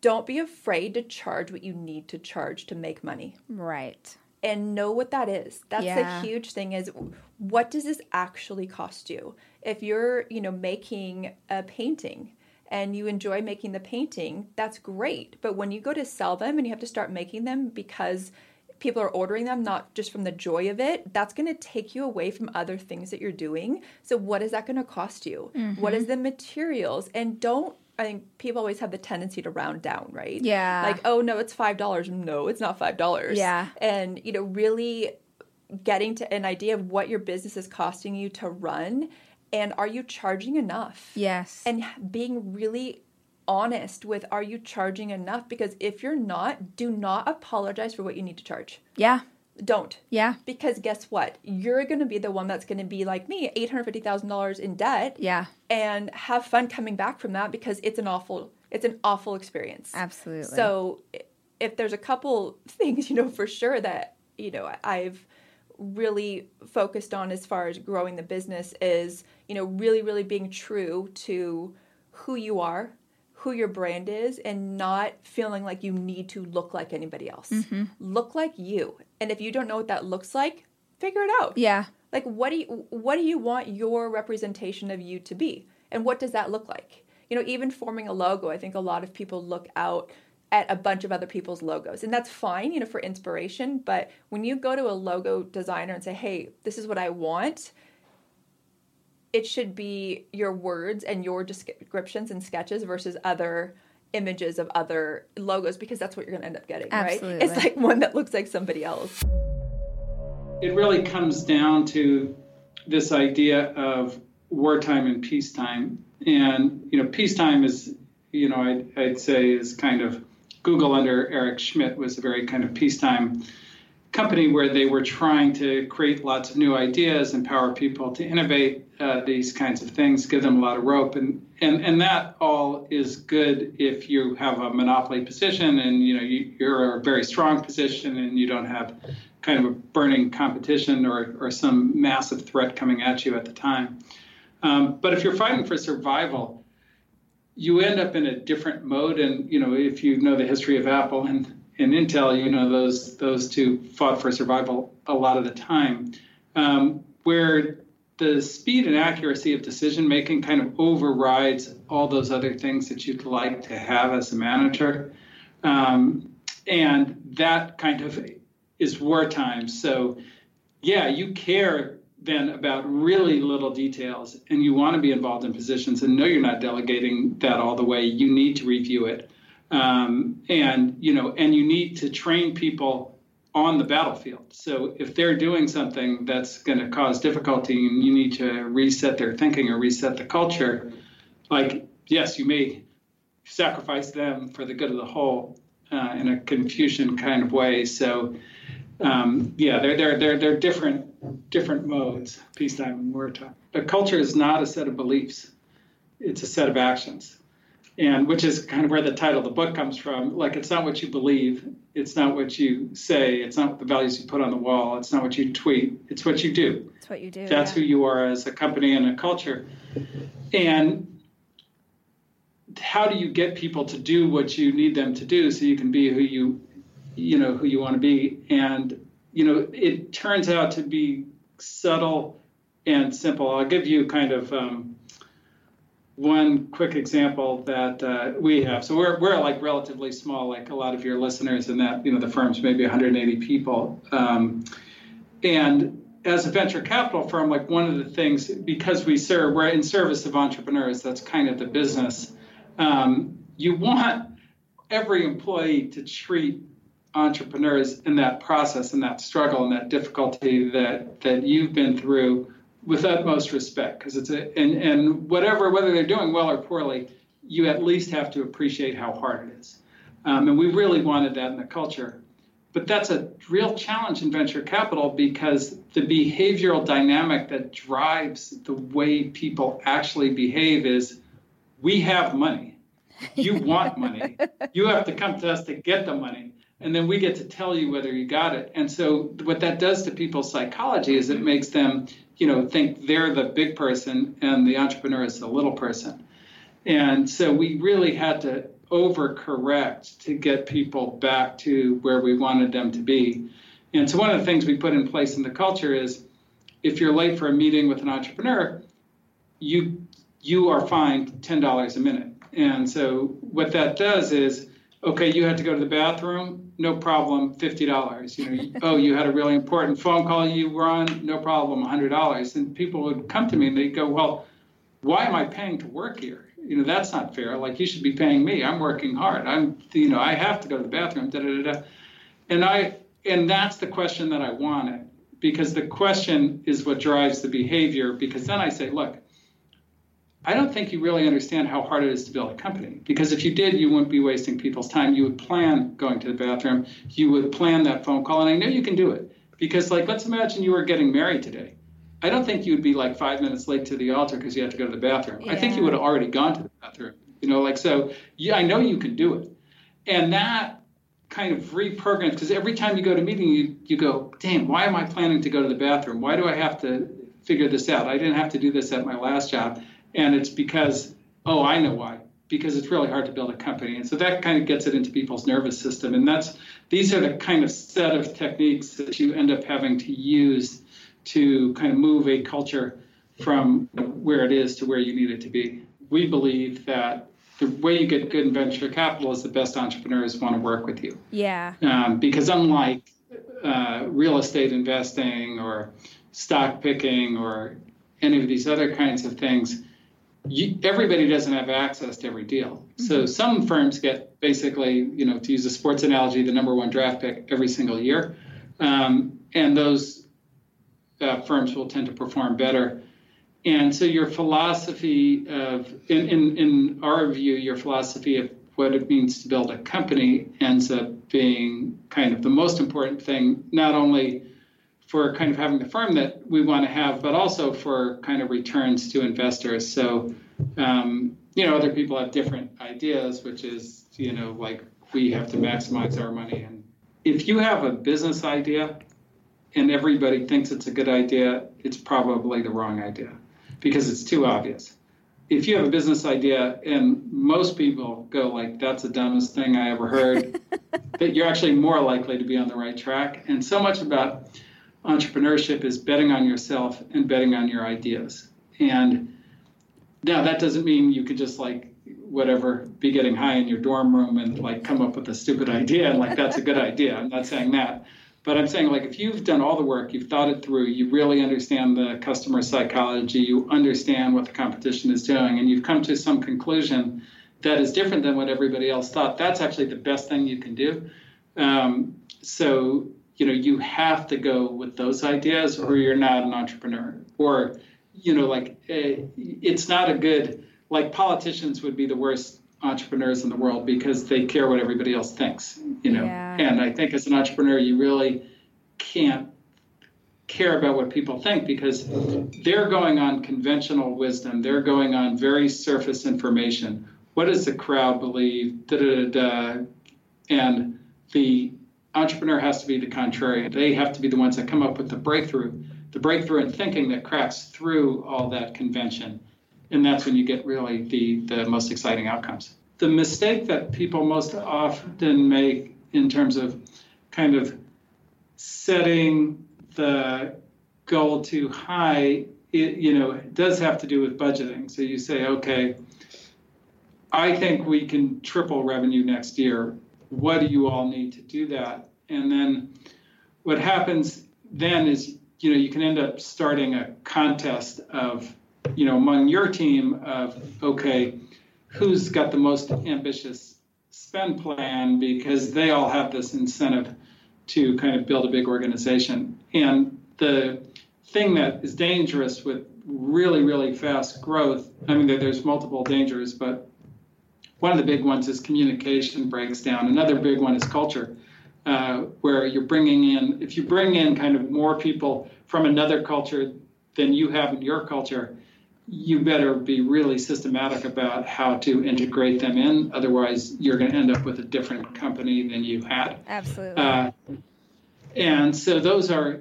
don't be afraid to charge what you need to charge to make money right. And know what that is. That's Yeah. the huge thing is what does this actually cost you? If you're, you know, making a painting and you enjoy making the painting, that's great. But when you go to sell them and you have to start making them because people are ordering them not just from the joy of it, that's going to take you away from other things that you're doing. So what is that going to cost you? What is mm-hmm. the materials? And don't I think people always have the tendency to round down, right? Yeah. Like, oh no, it's five dollars. No, it's not five dollars Yeah. and you know really getting to an idea of what your business is costing you to run and are you charging enough Yes. and being really honest with are you charging enough because if you're not do not apologize for what you need to charge yeah. Don't Yeah. because guess what you're going to be the one that's going to be like me $850000 in debt Yeah. and have fun coming back from that because it's an awful it's an awful experience Absolutely. so if there's a couple [LAUGHS] things, you know, for sure that, you know, I've really focused on as far as growing the business is, you know, really, really being true to who you are, who your brand is, and not feeling like you need to look like anybody else. Mm-hmm. Look like you. And if you don't know what that looks like, figure it out yeah. like what do you what do you want your representation of you to be and what does that look like you know even forming a logo i think a lot of people look out at a bunch of other people's logos and that's fine you know for inspiration but when you go to a logo designer and say hey this is what i want it should be your words and your descriptions and sketches versus other images of other logos because that's what you're going to end up getting right? It's like one that looks like somebody else. It really comes down to this idea of wartime and peacetime. And, you know, peacetime is, you know, I'd, I'd say is kind of Google under Eric Schmidt was a very kind of peacetime company where they were trying to create lots of new ideas, empower people to innovate uh, these kinds of things, give them a lot of rope, and and and that all is good if you have a monopoly position and you know you, you're a very strong position and you don't have kind of a burning competition or or some massive threat coming at you at the time. Um, but if you're fighting for survival, you end up in a different mode. And you know, if you know the history of Apple and, and Intel, you know those those two fought for survival a lot of the time, um, where the speed and accuracy of decision making kind of overrides all those other things that you'd like to have as a manager, um, and that kind of is wartime. So, yeah, you care then about really little details and you want to be involved in positions and know you're not delegating that all the way. You need to review it um, and you know and you need to train people on the battlefield so if they're doing something that's going to cause difficulty and you need to reset their thinking or reset the culture like yes you may sacrifice them for the good of the whole uh, in a confucian kind of way so um, yeah, they're they're they're they're different different modes, peacetime and wartime. A culture is not a set of beliefs. it's a set of actions and which is kind of where the title of the book comes from. Like it's not what you believe. It's not what you say. It's not the values you put on the wall. It's not what you tweet. It's what you do. It's what you do that's yeah. who you are as a company and a culture. And how do you get people to do what you need them to do so you can be who you you know who you want to be? And you know it turns out to be subtle and simple. I'll give you kind of um, one quick example that uh, we have. So we're, we're like relatively small, like a lot of your listeners, and that, you know, the firm's maybe 180 people. Um, and as a venture capital firm, like one of the things, because we serve, we're in service of entrepreneurs, that's kind of the business. Um, you want every employee to treat entrepreneurs in that process and that struggle and that difficulty that, that you've been through with utmost respect because it's a and and whatever whether they're doing well or poorly you at least have to appreciate how hard it is. Um, and we really wanted that in the culture. But that's a real challenge in venture capital because the behavioral dynamic that drives the way people actually behave is we have money. You want money. You have to come to us to get the money and then we get to tell you whether you got it and so what that does to people's psychology is it makes them you know, think they're the big person and the entrepreneur is the little person. And so we really had to overcorrect to get people back to where we wanted them to be. And so one of the things we put in place in the culture is if you're late for a meeting with an entrepreneur, you you are fined $10 a minute. And so what that does is okay, you had to go to the bathroom, no problem, fifty dollars. You know, [LAUGHS] oh, you had a really important phone call you were on, no problem, hundred dollars. And people would come to me and they'd go, well, why am I paying to work here? You know, that's not fair. Like you should be paying me. I'm working hard. I'm, you know, I have to go to the bathroom. Da da da da. And I, and that's the question that I wanted because the question is what drives the behavior. Because then I say, look, I don't think you really understand how hard it is to build a company. Because if you did, you wouldn't be wasting people's time. You would plan going to the bathroom. You would plan that phone call. And I know you can do it. Because, like, let's imagine you were getting married today. I don't think you would be like five minutes late to the altar because you had to go to the bathroom. Yeah. I think you would have already gone to the bathroom. You know, like, so yeah, I know you can do it. And that kind of reprograms, because every time you go to a meeting, you, you go, damn, why am I planning to go to the bathroom? Why do I have to figure this out? I didn't have to do this at my last job and it's because oh i know why because it's really hard to build a company. And so that kind of gets it into people's nervous system. And that's these are the kind of set of techniques that you end up having to use to kind of move a culture from where it is to where you need it to be. We believe that the way you get good in venture capital is the best entrepreneurs want to work with you. Yeah. Um, because unlike uh, real estate investing or stock picking or any of these other kinds of things you, everybody doesn't have access to every deal. Mm-hmm. So some firms get basically, you know, to use a sports analogy, the number one draft pick every single year, um, and those uh, firms will tend to perform better. And so your philosophy of, in, in, in our view, your philosophy of what it means to build a company ends up being kind of the most important thing, not only for kind of having the firm that we want to have, but also for kind of returns to investors. So, um, you know, other people have different ideas, which is, you know, like we have to maximize our money. And if you have a business idea and everybody thinks it's a good idea, it's probably the wrong idea because it's too obvious. If you have a business idea and most people go like, that's the dumbest thing I ever heard, [LAUGHS] that you're actually more likely to be on the right track. And so much about entrepreneurship is betting on yourself and betting on your ideas. And now that doesn't mean you could just like whatever be getting high in your dorm room and like come up with a stupid idea and like that's a good idea. I'm not saying that. But I'm saying like if you've done all the work, you've thought it through, you really understand the customer psychology, you understand what the competition is doing, and you've come to some conclusion that is different than what everybody else thought, that's actually the best thing you can do. Um, so you know you have to go with those ideas or you're not an entrepreneur or you know like eh, it's not a good like politicians would be the worst entrepreneurs in the world because they care what everybody else thinks you know yeah. and i think as an entrepreneur you really can't care about what people think because they're going on conventional wisdom. They're going on very surface information. What does the crowd believe? Da, da, da, and the entrepreneur has to be the contrary. They have to be the ones that come up with the breakthrough, the breakthrough in thinking that cracks through all that convention. And that's when you get really the, the most exciting outcomes. The mistake that people most often make in terms of kind of setting the goal too high, it, you know, does have to do with budgeting. So you say, okay, I think we can triple revenue next year. What do you all need to do that? And then what happens then is, you know, you can end up starting a contest of, you know, among your team of, okay, who's got the most ambitious spend plan because they all have this incentive to kind of build a big organization. And the thing that is dangerous with really, really fast growth, I mean, there's multiple dangers, but one of the big ones is communication breaks down. Another big one is culture, uh, where you're bringing in, if you bring in kind of more people from another culture than you have in your culture, you better be really systematic about how to integrate them in. Otherwise, you're going to end up with a different company than you had. Absolutely. Uh, and so those are,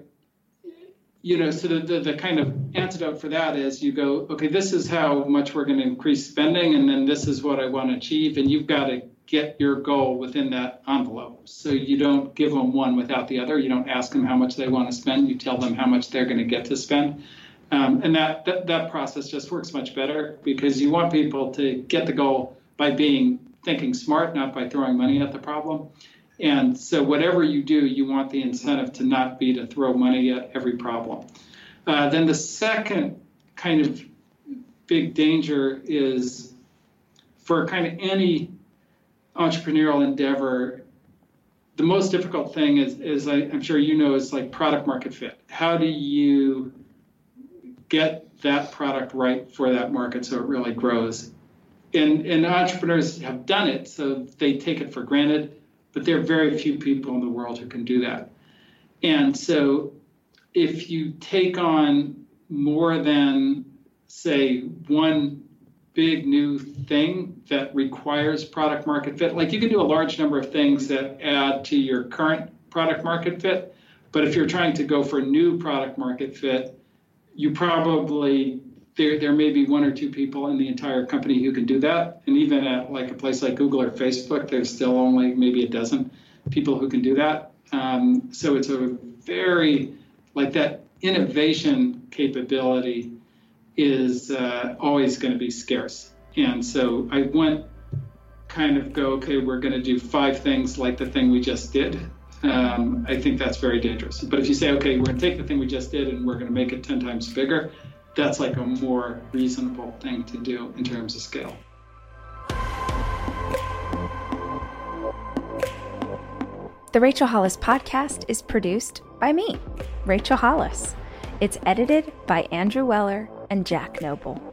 you know, so the, the, the, kind of antidote for that is you go, okay, this is how much we're going to increase spending, and then this is what I want to achieve, and you've got to get your goal within that envelope. So you don't give them one without the other. You don't ask them how much they want to spend. You tell them how much they're going to get to spend um, and that, that, that process just works much better because you want people to get the goal by being thinking smart, not by throwing money at the problem. And so whatever you do, you want the incentive to not be to throw money at every problem. Uh, then the second kind of big danger is for kind of any entrepreneurial endeavor, the most difficult thing is, is I, I'm sure you know, is like product market fit. How do you get that product right for that market so it really grows. And, and entrepreneurs have done it, so they take it for granted, but there are very few people in the world who can do that. And so if you take on more than, say, one big new thing that requires product market fit, like you can do a large number of things that add to your current product market fit, but if you're trying to go for new product market fit, you probably there there may be one or two people in the entire company who can do that. And even at like a place like google or facebook there's still only maybe a dozen people who can do that. Um, so it's a very like that innovation capability is uh, always going to be scarce. And so i went kind of go okay we're going to do five things like the thing we just did. Um, I think that's very dangerous. But if you say, okay, we're going to take the thing we just did and we're going to make it 10 times bigger, that's like a more reasonable thing to do in terms of scale. The Rachel Hollis podcast is produced by me, Rachel Hollis. It's edited by Andrew Weller and Jack Noble.